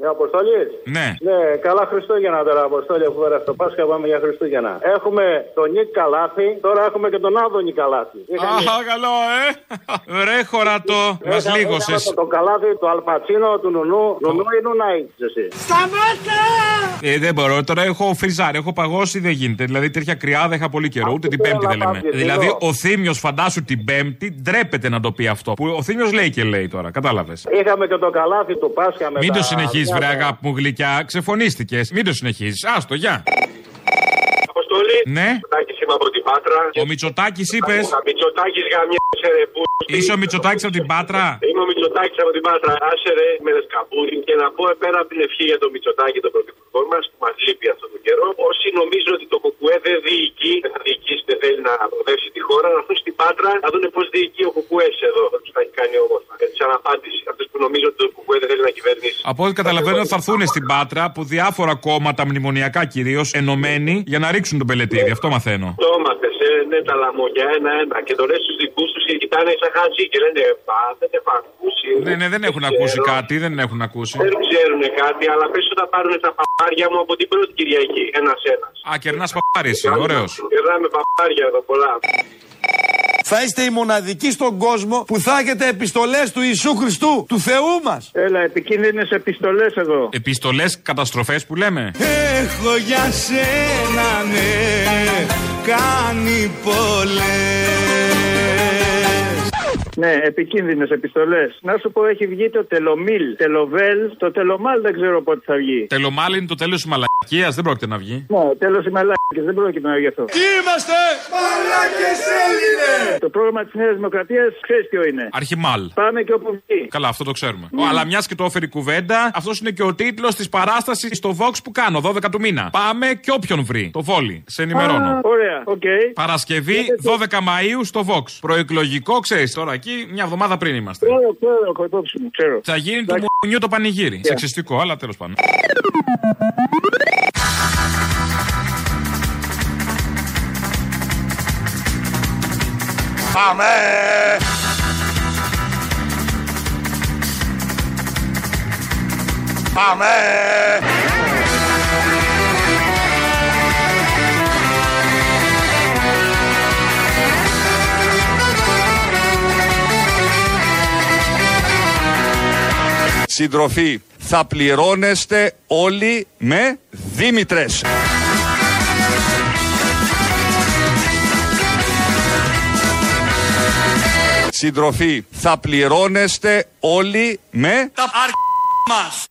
Ναι, Αποστολή. Ναι. Ναι, καλά Χριστούγεννα τώρα, Αποστόλη, αφού πέρα στο Πάσχα πάμε για Χριστούγεννα. Έχουμε τον Νίκ Καλάθη, τώρα έχουμε και τον Άδωνη Καλάθη. Αχ, καλό, ε! Ρε χωρατό, μας λίγωσε. Το, το καλάθι του Αλπατσίνο, του Νουνού. Νουνού ή Νουνά είσαι εσύ; Σταμάτα! Ε, δεν μπορώ, τώρα έχω φριζάρει, έχω παγώσει, δεν γίνεται. Δηλαδή τέτοια κρυάδα είχα πολύ καιρό, ούτε την Πέμπτη δεν λέμε. Δηλαδή ο Θήμιος, φαντάσου την Πέμπτη, ντρέπεται να το πει αυτό. Που ο Θήμιος λέει και λέει τώρα, κατάλαβες. Είχαμε και το καλάθι του Πάσχα με Μην τα το συνεχίζεις, βρε διάφορα- αγάπη μου γλυκιά, ξεφωνίστηκε. Μην το συνεχίζεις. Άστο, γεια. Αποστολή. Ναι. Μητσοτάκης είμαι από την Πάτρα. Ο Μητσοτάκης είπες; Ο Μητσοτάκης γαμιέσαι ρε που. Είσαι ο Μητσοτάκης από την Πάτρα; Είμαι ο Μητσοτάκης από την Πάτρα. Άσε ρε με σκαμπούρι και να πω πέρα από την ευχή για τον Μητσοτάκη τον πρωθυπουργό μας που μας λείπει αυτόν τον καιρό. Όσοι νομίζουν ότι το Κουκουέ δεν διοικεί, δεν θα διοικήσει, δεν θέλει να προοδεύσει τη χώρα, να έρθουν στην Πάτρα να δουν πώς διοικεί ο Κουκουές εδώ. Θα τους τα έχει κάνει όμορφα. Έτσι, σαν απάντηση. Αυτούς που νομίζουν ότι το Κουκουέ δεν θέλει να κυβερνήσει. Από ό,τι καταλαβαίνω θα έρθουν στην Πάτρα που διάφορα κόμματα, μνημονιακά κυρίως, ενωμένοι για να ρίξουν τον πελετήρι. Αυτό μαθαίνω. Το μάθες, ε, ναι, τα λαμόγια ένα-ένα. Και το λες στους δικούς τους και κοιτάνε σαν χατζή και λένε Πα, δεν έχω ακούσει. Ναι, ναι, δεν έχουν ξέρω. ακούσει κάτι, δεν έχουν ακούσει. Δεν ξέρουν κάτι, αλλά πες ότι θα πάρουν τα παπάρια μου από την πρώτη Κυριακή. Ένα-ένα. Α, κερνάς παπάρι, εσύ, ωραίος. Κερνάμε παπάρια εδώ πολλά. Θα είστε οι μοναδικοί στον κόσμο που θα έχετε επιστολές του Ιησού Χριστού, του Θεού μας. Έλα, επικίνδυνες επιστολές εδώ. Επιστολές καταστροφές που λέμε. Έχω για σένα ναι κάνει πολλές Ναι, επικίνδυνες επιστολές. Να σου πω, έχει βγει το τελομίλ, τελοβέλ. Το τελομάλ δεν ξέρω πότε θα βγει. Τελομάλι είναι το τέλος της μαλακίας, δεν πρόκειται να βγει. Ναι, τέλος οι μαλάκε, δεν πρόκειται να βγει αυτό. Τι είμαστε μαλάκες Έλληνες Το πρόγραμμα της Νέας Δημοκρατίας ξέρεις ποιο είναι; Αρχιμάλ. Πάμε και όπου βγει. Καλά, αυτό το ξέρουμε. Αλλά μιας και το έφερε η κουβέντα, αυτός είναι και ο τίτλος της παράστασης στο Vox που κάνω, 12 του μήνα. Πάμε και όποιον βρει. Το βόλι. Σε ενημερώνω. Α, Ωραία, οκ. Παρασκευή 12 Μαΐου στο Vox. Προεκλογικό, ξέρεις τώρα εκεί, μια εβδομάδα πριν είμαστε. Ξέρω, ξέρω, έχω υπόψη μου, ξέρω. Θα γίνει του μουνιού το πανηγύρι. Σεξιστικό, αλλά τέλος πάντων. Πάμε! Πάμε! Συντροφοί, θα πληρώνεστε όλοι με Δήμητρες. Συντροφοί, θα πληρώνεστε όλοι με Τα μας.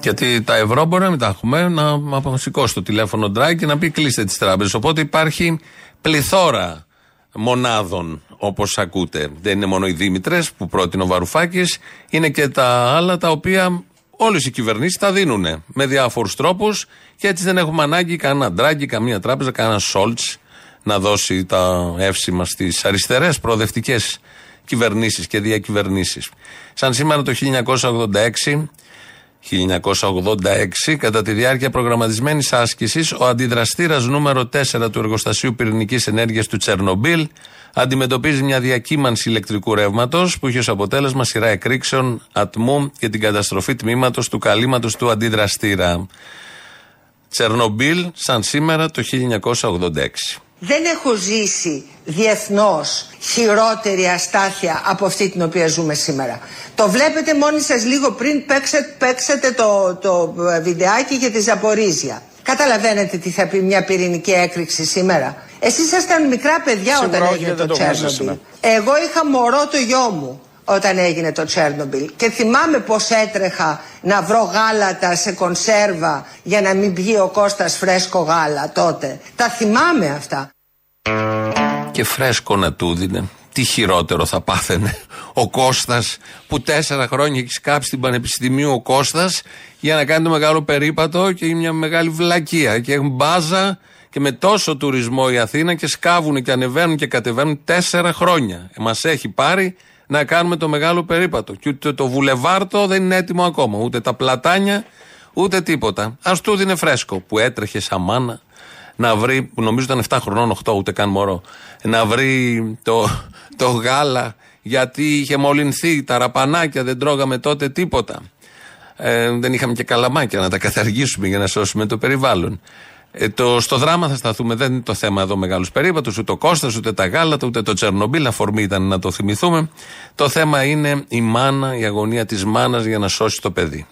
Γιατί τα ευρώ μπορεί να μην τα έχουμε, να σηκώσει το τηλέφωνο ντράκι και να πει κλείστε τις τράπεζες. Οπότε υπάρχει πληθώρα μονάδων όπως ακούτε. Δεν είναι μόνο οι Δήμητρες που πρότεινε ο Βαρουφάκης, είναι και τα άλλα τα οποία όλες οι κυβερνήσεις τα δίνουν με διάφορους τρόπους και έτσι δεν έχουμε ανάγκη κανένα ντράκι, καμία τράπεζα, κανένα σόλτς να δώσει τα εύσημα στις αριστερές προοδευτικές κυβερνήσεις και διακυβερνήσεις. Σαν σήμερα το 1986 1986, κατά τη διάρκεια προγραμματισμένης άσκησης, ο αντιδραστήρας νούμερο 4 του εργοστασίου πυρηνικής ενέργειας του Τσερνομπίλ αντιμετωπίζει μια διακύμανση ηλεκτρικού ρεύματος που είχε ως αποτέλεσμα σειρά εκρήξεων ατμού και την καταστροφή τμήματος του καλύματος του αντιδραστήρα. Τσερνομπίλ, σαν σήμερα το 1986. Δεν έχω ζήσει διεθνώς χειρότερη αστάθεια από αυτή την οποία ζούμε σήμερα. Το βλέπετε μόνοι σας λίγο πριν παίξετε, παίξετε το, το βιντεάκι για τη Ζαπορίζια. Καταλαβαίνετε τι θα πει μια πυρηνική έκρηξη σήμερα. Εσείς ήσασταν μικρά παιδιά Σίγουρα όταν όχι, έγινε δεν το το γνωρίζαμε. Τσέρνομπιλ. Εγώ είχα μωρό το γιο μου όταν έγινε το Τσέρνομπιλ και θυμάμαι πως έτρεχα να βρω γάλατα σε κονσέρβα για να μην πιει ο Κώστας φρέσκο γάλα τότε. Τα θυμάμαι αυτά. και φρέσκο να του δίνε. Τι χειρότερο θα πάθαινε ο Κώστας που τέσσερα χρόνια έχει σκάψει στην Πανεπιστημίου ο Κώστας για να κάνει το μεγάλο περίπατο και μια μεγάλη βλακεία και έχουν μπάζα και με τόσο τουρισμό η Αθήνα και σκάβουν και ανεβαίνουν και κατεβαίνουν τέσσερα χρόνια. Ε, μας έχει πάρει να κάνουμε το μεγάλο περίπατο και ούτε το βουλεβάρτο δεν είναι έτοιμο ακόμα ούτε τα πλατάνια ούτε τίποτα. Ας του δίνε φρέσκο που έτρεχε σαν μάνα να βρει, που νομίζω ήταν 7 χρονών, 8, ούτε καν μωρό, να βρει το, το γάλα γιατί είχε μολυνθεί, τα ραπανάκια δεν τρώγαμε τότε τίποτα. Ε, δεν είχαμε και καλαμάκια να τα καταργήσουμε για να σώσουμε το περιβάλλον. Ε, το, στο δράμα θα σταθούμε. Δεν είναι το θέμα εδώ μεγάλους περίπατους, ούτε ο Κώστας, ούτε τα γάλατα, ούτε το Τσερνομπίλ. Αφορμή ήταν να το θυμηθούμε. Το θέμα είναι η μάνα, η αγωνία της μάνας για να σώσει το παιδί.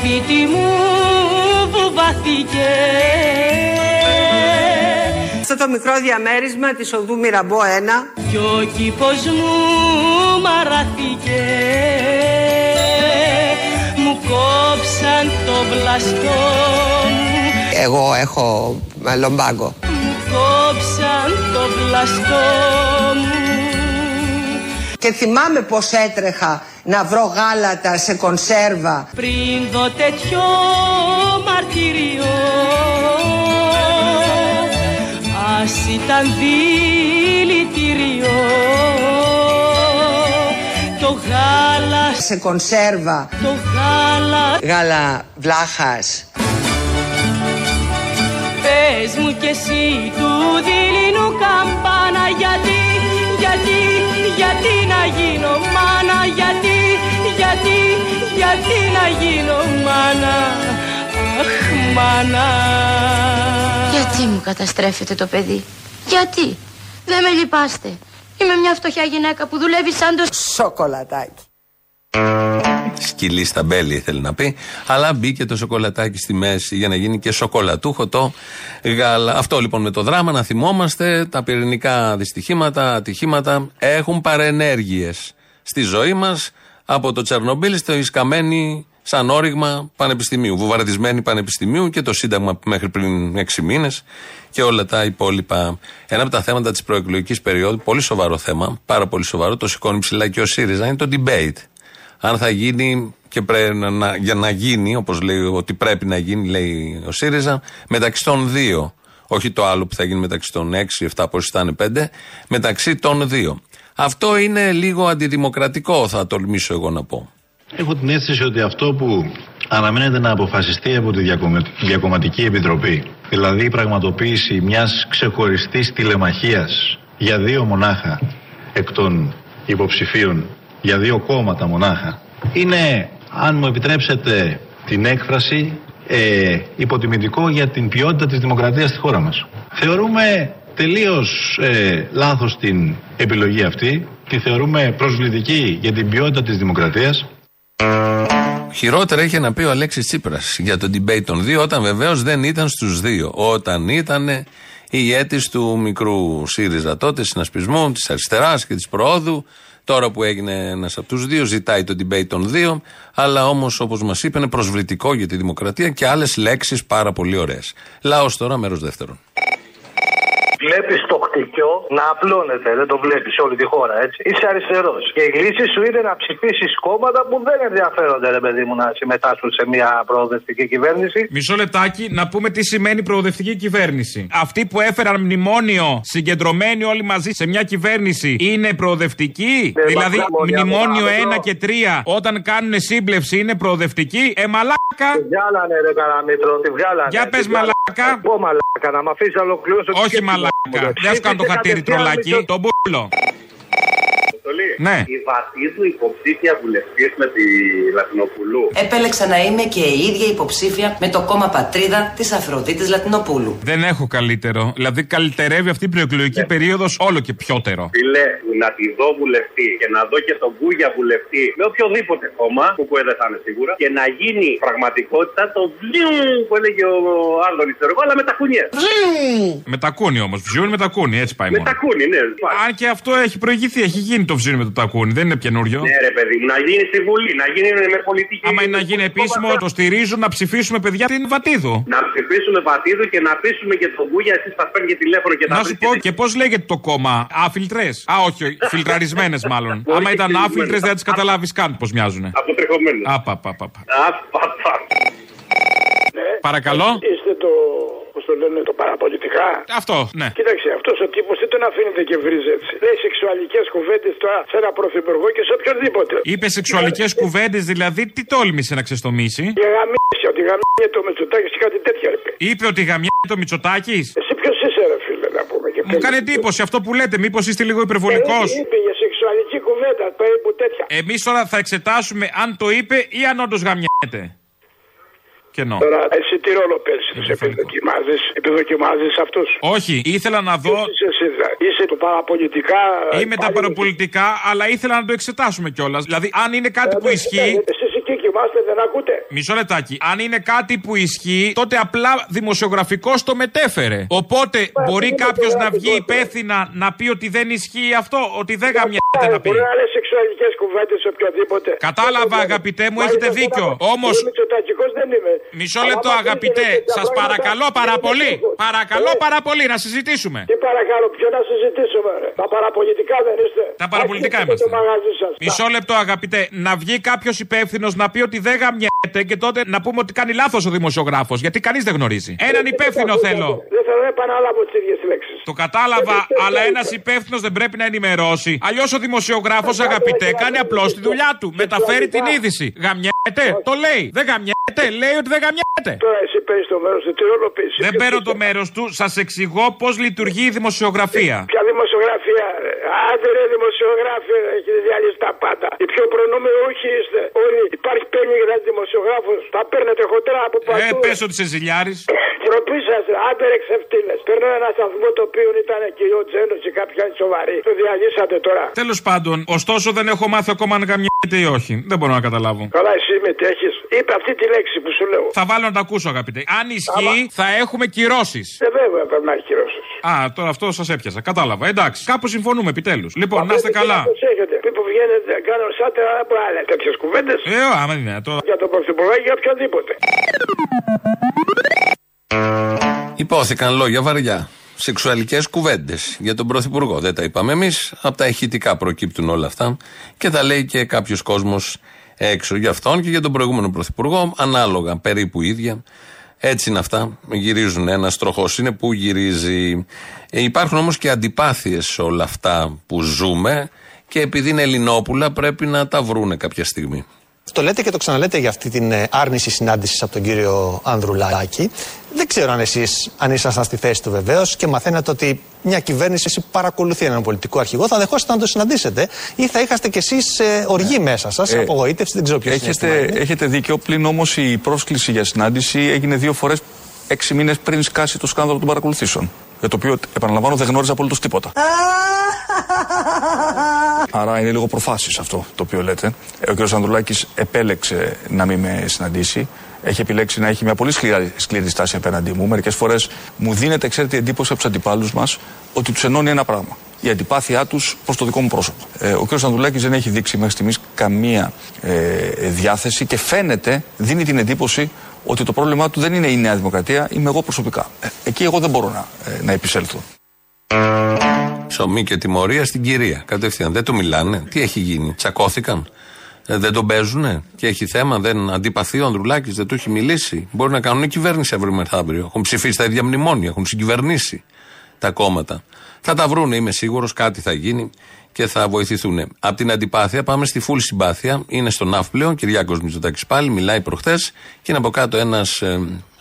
Σπίτι μου βουβάθηκε Αυτό το μικρό διαμέρισμα της οδού Μυραμπό 1 Κι ο κήπος μου μαράθηκε. Μου κόψαν το βλαστό μου. Εγώ έχω ε, λομπάγκο. Μου κόψαν το βλαστό μου Και θυμάμαι πως έτρεχα να βρω γάλατα σε κονσέρβα. Πριν δω τέτοιο μαρτύριο Ας ήταν δηλητήριο. Το γάλα σε κονσέρβα. Το γάλα Γάλα βλάχας. Πες μου κι εσύ του δειλινού καμπάνα Γιατί, γιατί, γιατί να γίνω μάνα Γιατί, γιατί, γιατί να γίνω μάνα Αχ μάνα Γιατί μου καταστρέφετε το παιδί, γιατί, δεν με λυπάστε. Είμαι μια φτωχιά γυναίκα που δουλεύει σαν το σοκολατάκι. Σκυλί στα μπέλη ήθελε να πει. Αλλά μπήκε το σοκολατάκι στη μέση για να γίνει και σοκολατούχο το γάλα. Αυτό λοιπόν με το δράμα να θυμόμαστε. Τα πυρηνικά δυστυχήματα, ατυχήματα έχουν παρενέργειες στη ζωή μας. Από το Τσερνομπίλ στο Ισκαμένη σαν όριγμα πανεπιστημίου. Βουβαρδισμένη πανεπιστημίου και το Σύνταγμα μέχρι πριν 6 μήνες και όλα τα υπόλοιπα. Ένα από τα θέματα της προεκλογικής περίοδου, πολύ σοβαρό θέμα, πάρα πολύ σοβαρό, το σηκώνει ψηλά και ο ΣΥΡΙΖΑ, είναι το debate αν θα γίνει και πρέπει να, να- για να γίνει, όπως λέει ότι πρέπει να γίνει, λέει ο ΣΥΡΙΖΑ, μεταξύ των δύο. Όχι το άλλο που θα γίνει μεταξύ των 6, 7, πώ θα είναι 5, μεταξύ των δύο. Αυτό είναι λίγο αντιδημοκρατικό, θα τολμήσω εγώ να πω. Έχω την αίσθηση ότι αυτό που αναμένεται να αποφασιστεί από τη Διακομε- Διακομματική Επιτροπή, δηλαδή η πραγματοποίηση μιας ξεχωριστής τηλεμαχίας για δύο μονάχα εκ των υποψηφίων, για δύο κόμματα μονάχα, είναι, αν μου επιτρέψετε την έκφραση, ε, υποτιμητικό για την ποιότητα της δημοκρατίας στη χώρα μας. Θεωρούμε τελείως ε, λάθος την επιλογή αυτή, τη θεωρούμε προσβλητική για την ποιότητα της δημοκρατίας. Χειρότερα είχε να πει ο Αλέξης Τσίπρας για το debate των δύο, όταν βεβαίως δεν ήταν στους δύο. Όταν ήταν ηγέτη του μικρού ΣΥΡΙΖΑ τότε, συνασπισμού, της αριστεράς και της προόδου. Τώρα που έγινε ένας από τους δύο, ζητάει το debate των δύο. Αλλά όμως, όπως μας είπε, είναι προσβλητικό για τη δημοκρατία και άλλες λέξεις πάρα πολύ ωραίες. Λαός τώρα, μέρος δεύτερον. Βλέπεις το χτυκιό να απλώνεται. Δεν το βλέπεις σε όλη τη χώρα, έτσι. Είσαι αριστερός. Και η λύση σου είναι να ψηφίσεις κόμματα που δεν ενδιαφέρονται, ρε παιδί μου, να συμμετάσχουν σε μια προοδευτική κυβέρνηση. Μισό λεπτάκι να πούμε τι σημαίνει προοδευτική κυβέρνηση. Αυτοί που έφεραν μνημόνιο συγκεντρωμένοι όλοι μαζί σε μια κυβέρνηση είναι προοδευτικοί; Ναι, δηλαδή μακριά, μνημόνιο μακριά. 1 και 3 όταν κάνουν σύμπλευση είναι προοδευτικοί; Ε, μαλάκα! Τη βγάλανε, ρε Καραμίτρο, τη βγάλανε. Για πες, Τη βγάλανε. μαλάκα. Πω μαλάκα, να μ' αφήσεις να ολοκληρώσω. τη Όχι σκέψη μου. μαλάκα. Δεν σου κάνω το Ψήφισε χατήρι κατευθείαν τρολάκι. μισό- Το μπούλο. Ναι. Η Βατίδου υποψήφια βουλευτής με τη Λατινοπουλού. Επέλεξα να είμαι και η ίδια υποψήφια με το κόμμα Πατρίδα της Αφροδίτης Λατινοπούλου. Δεν έχω καλύτερο. Δηλαδή καλυτερεύει αυτή η προεκλογική περίοδος όλο και πιότερο. Φίλε, να τη δω βουλευτή και να δω και τον Κούγια βουλευτή με οποιοδήποτε κόμμα, που κουέ δεν θα είναι σίγουρα, και να γίνει πραγματικότητα το βλιου που έλεγε ο Άδωνης, ξέρω εγώ, αλλά με τα κουνιές. Με τα κούνι όμως. Βζιούν με τα κούνι, έτσι πάει Με μόνο. τα κούνι, ναι. Αν και αυτό έχει προηγηθεί, έχει γίνει το βζιούν με το τακούνι, δεν είναι καινούριο. Ναι, ρε παιδί μου, να γίνει στη Βουλή, να γίνει με πολιτική. Άμα είναι να γίνει επίσημο, το στηρίζω να ψηφίσουμε παιδιά την Βατίδου. Να ψηφίσουμε Βατίδου και να πείσουμε και τον Κούγια, εσείς θα παίρνετε τηλέφωνο και τα Να σου πω και πώς λέγεται το κόμμα. Άφιλτρες; Α, όχι, φιλτραρισμένες μάλλον. Άμα ήταν άφιλτρες δεν θα τις καταλάβεις καν πώς μοιάζουν. Αποτρεχωμένες. Απαπαπαπα. Παρακαλώ. Είστε το. Πώ το το λένε, το παραπολιτικά. Αυτό, ναι. Κοίταξε, αυτός ο τύπος δεν τον αφήνεται και βρίζει έτσι. Λέει σεξουαλικές κουβέντες τώρα σε ένα πρωθυπουργό και σε οποιοδήποτε. Είπε σεξουαλικές κουβέντες, δηλαδή τι τόλμησε να ξεστομίσει; Και γαμίσια, ότι γαμίσια το Μετσοτάκη και κάτι τέτοια, ρε. παιδί. Είπε ότι γαμιάει το Μητσοτάκης; Εσύ ποιος είσαι, ρε φίλε, να πούμε. Και Μου κάνει εντύπωση αυτό που λέτε, μήπως είστε λίγο υπερβολικός; Ε, Είπε για σεξουαλική κουβέντα, περίπου τέτοια. Εμείς τώρα θα εξετάσουμε αν το είπε ή αν όντως γαμιέται. Κενό. Τώρα, εσύ τι ρόλο παίζεις, του επιδοκιμάζεις, επιδοκιμάζεις αυτούς; Όχι, ήθελα να δω. Είσαι, εσύ, είσαι το παραπολιτικά. Είμαι τα παραπολιτικά, αλλά ήθελα να το εξετάσουμε κιόλας. Δηλαδή, αν είναι κάτι που ισχύει. Εσείς εκεί κοιμάστε, δεν ακούτε; Μισό λεπτάκι. Αν είναι κάτι που ισχύει, τότε απλά δημοσιογραφικό το μετέφερε. Οπότε μπορεί κάποιος να βγει υπεύθυνα να πει ότι δεν ισχύει αυτό, ότι δεν γαμιέται να πει. Μπορεί να λες σεξουαλικές κουβέντες σε οποιοδήποτε. Κατάλαβα, αγαπητέ μου, έχετε δίκιο. Όμω. Δεν είμαι. Μισό λεπτό, αγαπητέ. Σας παρακαλώ πάρα πολύ. Παρακαλώ πάρα πολύ να συζητήσουμε. Τι παρακαλώ, ποιο να συζητήσουμε, ρε. Τα παραπολιτικά δεν είστε. Τα παραπολιτικά Άρχισε είμαστε. Το μαγαζί σας. Μισό λεπτό, αγαπητέ. Να βγει κάποιος υπεύθυνος να πει ότι δεν γαμιέται και τότε να πούμε ότι κάνει λάθος ο δημοσιογράφος. Γιατί κανείς δεν γνωρίζει. Έναν υπεύθυνο θέλω. Δεν θέλω να επαναλάβω τις ίδιες λέξεις. Το κατάλαβα, αλλά ένας υπεύθυνος δεν πρέπει να ενημερώσει. Αλλιώς ο δημοσιογράφος, αγαπητέ, κάνει απλώς τη δουλειά του. Μεταφέρει την είδηση. Γαμιέται, το λέει. Δεν γαμιέται, λέει ότι δεν γαμιέται. Τώρα εσύ παίρνει το μέρος του, τι ρόλο παίζεις; Δεν παίρνω το μέρος του, σας εξηγώ πώς λειτουργεί η δημοσιογραφία. Ποια δημοσιογραφία, ρε; Άντε ρε δημοσιογράφοι, ρε. έχετε διαλύσει τα πάντα. Οι πιο προνομιούχοι είστε. Όλοι υπάρχει πένι για δημοσιογράφου. Τα παίρνετε χοντρά από παντού. Ε, πες ότι σε ζηλιάρης. [coughs] Τροπή σα, ρε. άντε ρε ξεφτύλες. Παίρνω ένα σταθμό το οποίο ήταν και ο Τζένο ή κάποια είναι σοβαρή. Το διαλύσατε τώρα. Τέλος πάντων, ωστόσο δεν έχω μάθει ακόμα αν γαμιέται ή όχι. Δεν μπορώ να καταλάβω. Καλά, εσύ μετέχει. Είπε αυτή τη λέξη που σου λέω. Θα βάλω να τα ακούσω, αγαπητέ. Αν ισχύει, θα έχουμε κυρώσεις. Ε, βέβαια πρέπει να έχει κυρώσεις. Α, τώρα αυτό σας έπιασα. Κατάλαβα. Εντάξει. Κάπου συμφωνούμε επιτέλους. Λοιπόν, να είστε καλά. Προσέχετε. Μην που βγαίνετε, κάνω σάτερα από άλλε τέτοιες κουβέντες. Ε, άμα είναι δυνατό. Για τον Πρωθυπουργό ή για οποιοδήποτε. Υπόθηκαν λόγια βαριά. Σεξουαλικές κουβέντες για τον Πρωθυπουργό. Δεν τα είπαμε εμείς. Από τα ηχητικά προκύπτουν όλα αυτά. Και τα λέει και κάποιος κόσμος έξω για αυτόν και για τον προηγούμενο Πρωθυπουργό. Ανάλογα, περίπου ίδια. Έτσι είναι αυτά. Γυρίζουν. Ένα τροχό είναι που γυρίζει. Ε, υπάρχουν όμως και αντιπάθειες σε όλα αυτά που ζούμε. Και επειδή είναι Ελληνόπουλα, πρέπει να τα βρούνε κάποια στιγμή. Το λέτε και το ξαναλέτε για αυτή την ε, άρνηση συνάντησης από τον κύριο Ανδρουλάκη. Δεν ξέρω αν εσείς, αν ήσασταν στη θέση του βεβαίως και μαθαίνετε ότι μια κυβέρνηση εσύ παρακολουθεί έναν πολιτικό αρχηγό, θα δεχόσαστε να το συναντήσετε ή θα είχατε κι εσείς οργή μέσα σας, Ε, απογοήτευση, δεν ξέρω ποιος είναι. Έχετε, έχετε δίκιο. Πλην όμως η πρόσκληση για συνάντηση έγινε δύο φορές έξι μήνες πριν σκάσει το σκάνδαλο των παρακολουθήσεων. Για το οποίο, επαναλαμβάνω, δεν γνώριζα απολύτως τίποτα. [laughs] Άρα είναι λίγο προφάσεις αυτό το οποίο λέτε. Ε, Ο κ. Ανδρουλάκης επέλεξε να μην με συναντήσει. Έχει επιλέξει να έχει μια πολύ σκληρή, σκληρή στάση απέναντί μου. Μερικές φορές μου δίνεται, ξέρετε, εντύπωση από τους αντιπάλους μας ότι τους ενώνει ένα πράγμα. Η αντιπάθειά τους προς το δικό μου πρόσωπο. Ε, ο κ. Ανδρουλάκης δεν έχει δείξει μέχρι στιγμής καμία ε, διάθεση και φαίνεται, δίνει την εντύπωση ότι το πρόβλημά του δεν είναι η Νέα Δημοκρατία, είμαι εγώ προσωπικά. Ε, εκεί εγώ δεν μπορώ να, ε, να επισέλθω. Ψωμί και τιμωρία στην κυρία. Κατευθείαν. Δεν του μιλάνε. Τι έχει γίνει. Τσακώθηκαν. Ε, δεν τον παίζουνε; Και έχει θέμα. Δεν αντιπαθεί ο Ανδρουλάκης. Δεν του έχει μιλήσει. Μπορεί να κάνουν κυβέρνηση αύριο μεθαύριο. Έχουν ψηφίσει τα ίδια μνημόνια. Έχουν συγκυβερνήσει τα κόμματα. Θα τα βρούνε, είμαι σίγουρος. Κάτι θα γίνει και θα βοηθηθούν. Από την αντιπάθεια πάμε στη φούλη συμπάθεια. Είναι στο Ναύπλαιο. Κυριάκος Μητσοτάκης πάλι. Μιλάει προχθές. Και είναι από κάτω ένας ε,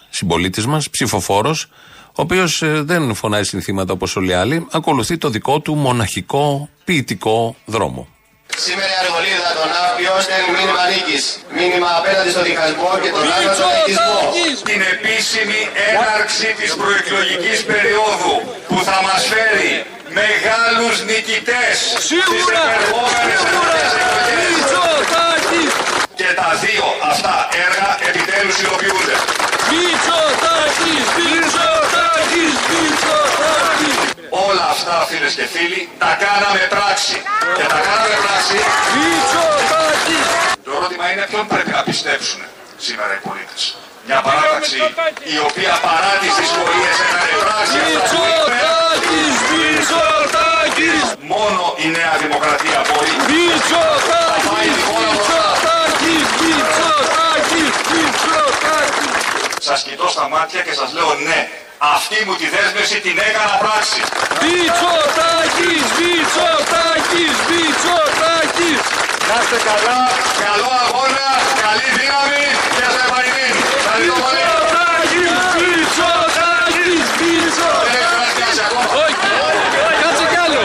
συμπολίτης μας, ψηφοφόρος, ο οποίος δεν φωνάζει συνθήματα όπως όλοι οι άλλοι, ακολουθεί το δικό του μοναχικό ποιητικό δρόμο. Σήμερα η Αργολίδα των Ναύπλιο στέλνει μήνυμα νίκη. Μήνυμα απέναντι στο διχασμό και τον άλλο στον εθισμό. Την επίσημη έναρξη της προεκλογικής περίοδου που θα μας φέρει μεγάλους νικητές στις επερχόμενες εθνικές εκλογές. Και τα δύο αυτά έργα επιτέλους υλοποιούνται. Όλα αυτά φίλες και φίλοι τα κάναμε πράξη. Και τα κάναμε πράξη. Το ερώτημα είναι ποιον πρέπει να πιστέψουν σήμερα οι πολίτες. Μια παράταξη η οποία παρά τις δυσκολίες έκανε πράξη αυτά που είπε. Μόνο η Νέα Δημοκρατία μπορεί. Θα πάει τη χώρα μπροστά. Σας κοιτώ στα μάτια και σας λέω ναι. Αυτή μου τη δέσμευση την έκανα πράξη. Μητσοτάκης, Μητσοτάκης, Μητσοτάκης. Να είστε καλά, καλό αγώνα, καλή δύναμη και ας επανειλήν. Ευχαριστώ πολύ. Μητσοτάκης, Δεν έχεις περάσει ακόμα. Κάτσε κι άλλο.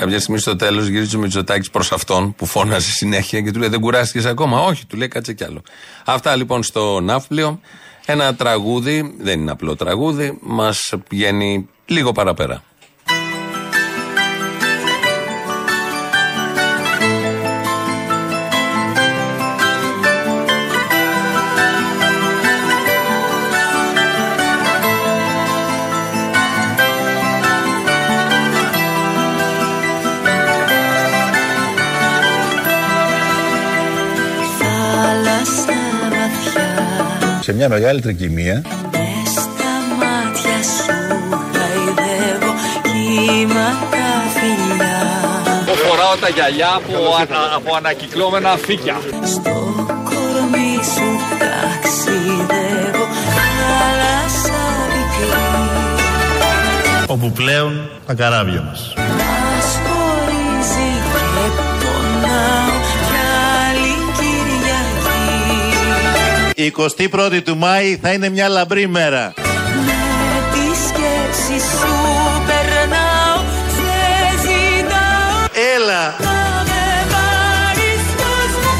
Κάποια στιγμή στο τέλος γύριζε ο Μητσοτάκης προς αυτόν που φώναζε συνέχεια και του λέει: Δεν κουράστηκες ακόμα. Όχι, του λέει κάτσε κι άλλο. Αυτά λοιπόν στο Ναύπλιο. Ένα τραγούδι, δεν είναι απλό τραγούδι, μας πηγαίνει λίγο παραπέρα. Σε μια μεγάλη τρικυμία Μες στα μάτια σου χαϊδεύω κύμα τα φιλιά Φοράω τα γυαλιά από, ανα- από ανακυκλώμενα φύκια. Στο κορμί σου ταξιδεύω Θάλασσα πικρή όπου πλέον τα καράβια μας. Μας Η 21η του Μάη θα είναι μια λαμπρή μέρα. Με τη σκέψη σου περνάω Σε ζητάω. Έλα! Να μες πάρεις κόσμο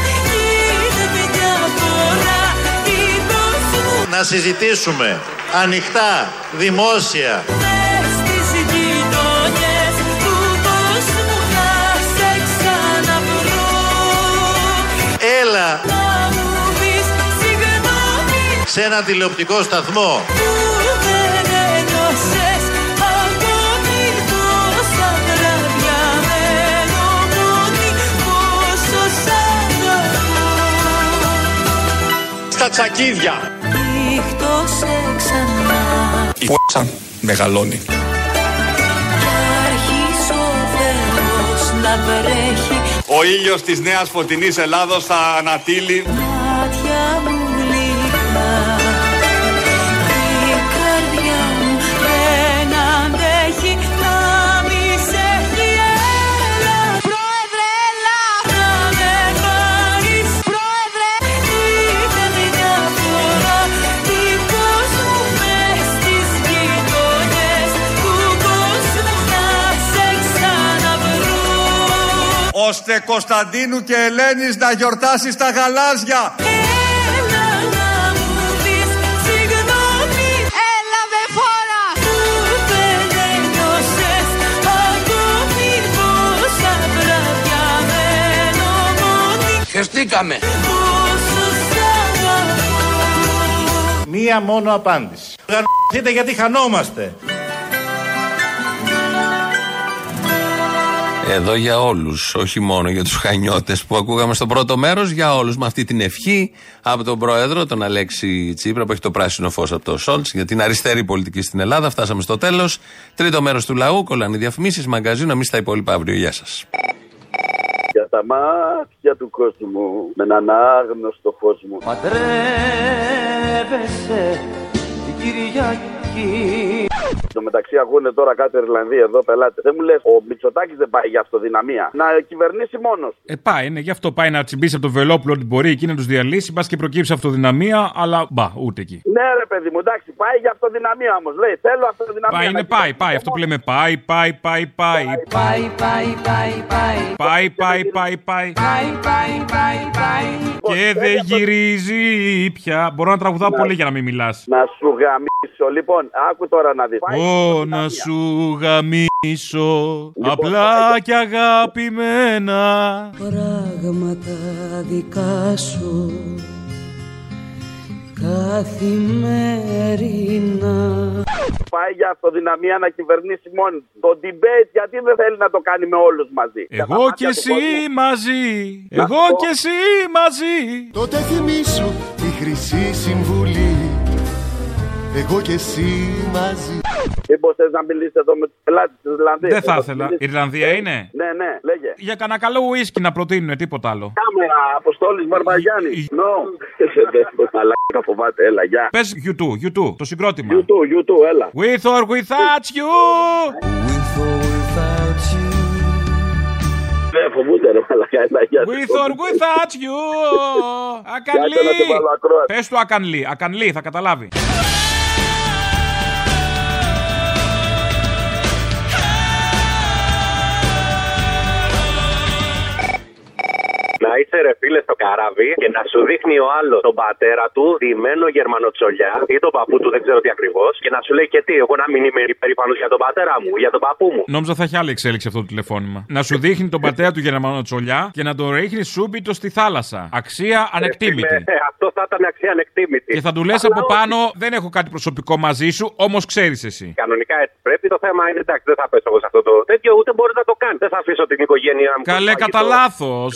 Είναι μόνη Πόσο σ' αγαπώ Στα τσακίδια. Νύχτωσε ξανά Η φ***α μεγαλώνει. Κι άρχισε ο Θεός να βρέχει Ο ήλιος της νέας φωτεινής Ελλάδος θα ανατείλει Ώστε Κωνσταντίνου και Ελένης να γιορτάσει στα γαλάζια. Έλα να μου πεις συγγνώμη Έλα με φόρα Που δεν ένιωσες Ακόμη πόσα βράδια Μένω μόνη Χεστήκαμε. Πόσο σ' αγαπώ Μία μόνο απάντηση. Γαρ***τε γιατί χανόμαστε. Εδώ για όλους, όχι μόνο για τους χανιώτες που ακούγαμε στο πρώτο μέρος, για όλους. Με αυτή την ευχή από τον πρόεδρο, τον Αλέξη Τσίπρα, που έχει το πράσινο φως από το Σόλτς, για την αριστερή πολιτική στην Ελλάδα. Φτάσαμε στο τέλος. Τρίτο μέρος του λαού, κολλάνε οι διαφημίσεις, μαγκαζίνο. Εμεί τα υπόλοιπα αύριο. Γεια σας. Για τα μάτια του κόσμου με έναν άγνωστο φως μου Παντρεύεσαι την Κυριακή Στο μεταξύ ακούνε τώρα κάτι Ιρλανδοί εδώ πελάτες. Δεν μου λες, ο Μητσοτάκης δεν πάει για αυτοδυναμία. Να κυβερνήσει μόνος. Ε, πάει, ναι, γι' αυτό πάει να τσιμπήσει από το Βελόπουλο ότι μπορεί εκεί να τους διαλύσει. Μπας και προκύψει αυτοδυναμία, αλλά μπα, ούτε εκεί. Ναι, ρε παιδί μου, εντάξει, πάει για αυτοδυναμία όμως. Λέει, θέλω αυτοδυναμία. Πάει, να είναι πάει, πάει. Αυτό που λέμε πάει, πάει, πάει, πάει. Πάει, πάει, πάει, πάει Πάει, πάει, πάει, πάει. Πάει, πάει, πάει, πάει Και δεν γυρίζει πια. Μπορώ να τραγουδάω πολύ για να μην μιλάς. Να σου γαμίσω. Λοιπόν, άκου τώρα να δεις. Ω, να σου γαμίσω απλά και αγαπημένα. Πράγματα δικά σου καθημερινά Πάει για αυτοδυναμία να κυβερνήσει μόνη του. Το debate γιατί δεν θέλει να το κάνει με όλους μαζί; Για τα Εγώ μάτια και του εσύ κόσμου. μαζί. Να Εγώ πω. και εσύ μαζί. Τότε θυμήσου τη χρυσή συμβουλή Εγώ και εσύ μαζί Μήπως θες να μιλήσεις εδώ με τους πελάτες της Ιρλανδίας; Δεν θα ήθελα. Ιρλανδία είναι; Ναι, ναι, λέγε. Για κανένα καλό ουίσκι να προτείνουν, τίποτα άλλο. Κάμερα, Αποστόλης Μαρμαγιάννη. Νο. Αλλά φοβάται, έλα, γεια. Πες YouTube, YouTube, το συγκρότημα. YouTube, YouTube, έλα. With or without you. Δεν φοβούνται, ρε μαλακά, έλα, γεια. With or without you. Ακανλή. Κάτσε να σε βάλω ακρόαση. Πες του ακανλή, ακανλή, θα καταλάβει. Να είσαι ρε φίλε στο καράβι και να σου δείχνει ο άλλος τον πατέρα του δημένο γερμανοτσολιά ή τον παππού του, δεν ξέρω τι ακριβώς, και να σου λέει και τι, εγώ να μην είμαι περήφανο για τον πατέρα μου, για τον παππού μου. Νόμιζα θα έχει άλλη εξέλιξη αυτό το τηλεφώνημα. Να σου δείχνει τον πατέρα του Γερμανοτσολιά και να τον ρίχνει σούμπιτο στη θάλασσα. Αξία ανεκτήμητη. Ε, αυτό θα ήταν αξία ανεκτήμητη. Και θα του λες Αλλά από όχι. πάνω, δεν έχω κάτι προσωπικό μαζί σου, όμως ξέρεις εσύ. Κανονικά έτσι πρέπει. Το θέμα είναι εντάξει, δεν θα πέσω εγώ σε αυτό το τέτοιο, ούτε μπορείς να το κάνεις. Δεν θα αφήσω την οικογένειά μου. Καλέ, στο κατά φαγητό. λάθος.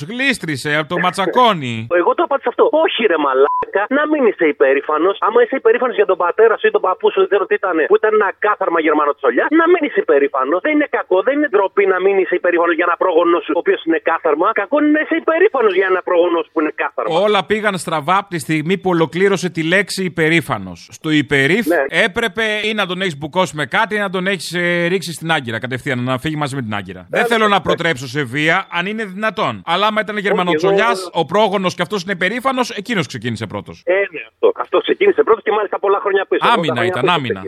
Γλίστρισε από το ματσακόνι. [laughs] Εγώ το απάντησα αυτό. Όχι, ρε μαλάκα, να μην είσαι υπερήφανος. Άμα είσαι υπερήφανος για τον πατέρα σου ή τον παππού σου, δεν ξέρω τι ήταν, που ήταν ένα κάθαρμα γερμανοτσολιά, να μην είσαι υπερήφανος. Δεν είναι κακό, δεν είναι ντροπή να μην είσαι υπερήφανος για ένα πρόγονό σου, ο οποίος είναι κάθαρμα. Κακό είναι να είσαι υπερήφανος για ένα πρόγονό σου που είναι κάθαρμα. Όλα πήγαν στραβά από τη στιγμή που ολοκλήρωσε τη λέξη υπερήφανος. Στο υπερήφ Ναι. έπρεπε ή να τον έχεις μπουκώσει με κάτι ή να τον έχεις ρίξει στην άγκυρα κατευθείαν, να φύγει μαζί με την άγκυρα. Δεν θέλω να προτρέψω σε βία, αν είναι δυνατόν. Αλλά άμα ήταν γερμανοτσολιά, εγώ- ο πρόγονος και αυτός είναι περήφανος, εκείνος ξεκίνησε πρώτος. Ε, ναι, αυτό. Αυτός ξεκίνησε πρώτος και μάλιστα πολλά χρόνια πίσω. Εγώ τα Άμυνα χρόνια ήταν, πίσω άμυνα.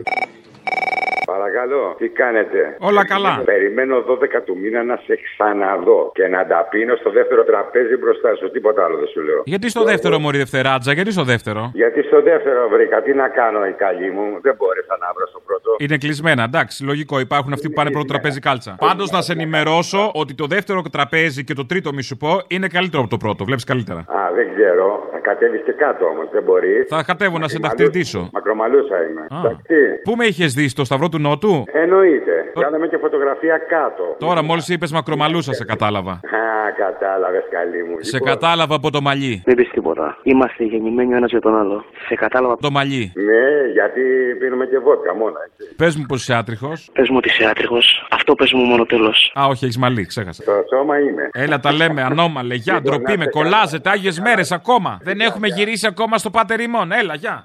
Παρακαλώ, τι κάνετε; Όλα καλά. Περιμένω 12 του μήνα να σε ξαναδώ και να τα πίνω στο δεύτερο τραπέζι μπροστά σου. Τίποτα άλλο δεν σου λέω. Γιατί στο δεύτερο μωρή Δευτεράτζα, γιατί στο δεύτερο; Γιατί στο δεύτερο βρήκα. Τι να κάνω, η καλή μου. Δεν μπόρεσα να βρω στο πρώτο. Είναι κλεισμένα, εντάξει, λογικό. Υπάρχουν αυτοί που πάνε πρώτο τραπέζι κάλτσα. Πάντως να σε ενημερώσω ότι το δεύτερο τραπέζι και το τρίτο, μη σου πω, είναι καλύτερο από το πρώτο. Βλέπεις καλύτερα. Α, δεν ξέρω. Θα κατέβεις και κάτω όμως. Δεν μπορείς. Θα κατέβω να σε ταχτηρτήσω. Μακρομαλούσα είμαι. Α. Εντάξει. Πού με είχε δει, στο Σταυρό του Νότου; Εννοείται. Κάναμε και φωτογραφία κάτω. Τώρα μόλις είπες μακρομαλούσα, σε κατάλαβα. Α, κατάλαβες καλή μου. Σε Λοιπόν, κατάλαβα από το μαλλί. Δεν πεις τίποτα. Είμαστε γεννημένοι ο ένας για τον άλλο. Σε κατάλαβα. Το μαλλί. Ναι, γιατί πίνουμε και βότκα μόνο έτσι. Πες μου πως είσαι άτριχος. Πες μου ότι είσαι άτριχος. Αυτό πες μου μόνο τέλος. Α, όχι, έχεις μαλλί, ξέχασα. Το σώμα είμαι. Έλα, τα λέμε ανώμαλε. Γεια, Λοιπόν, ντροπή να με, είστε κολλάζετε, άγιες μέρες ακόμα. Δεν έχουμε γυρίσει ακόμα στο πατερημόν. Έλα, γεια.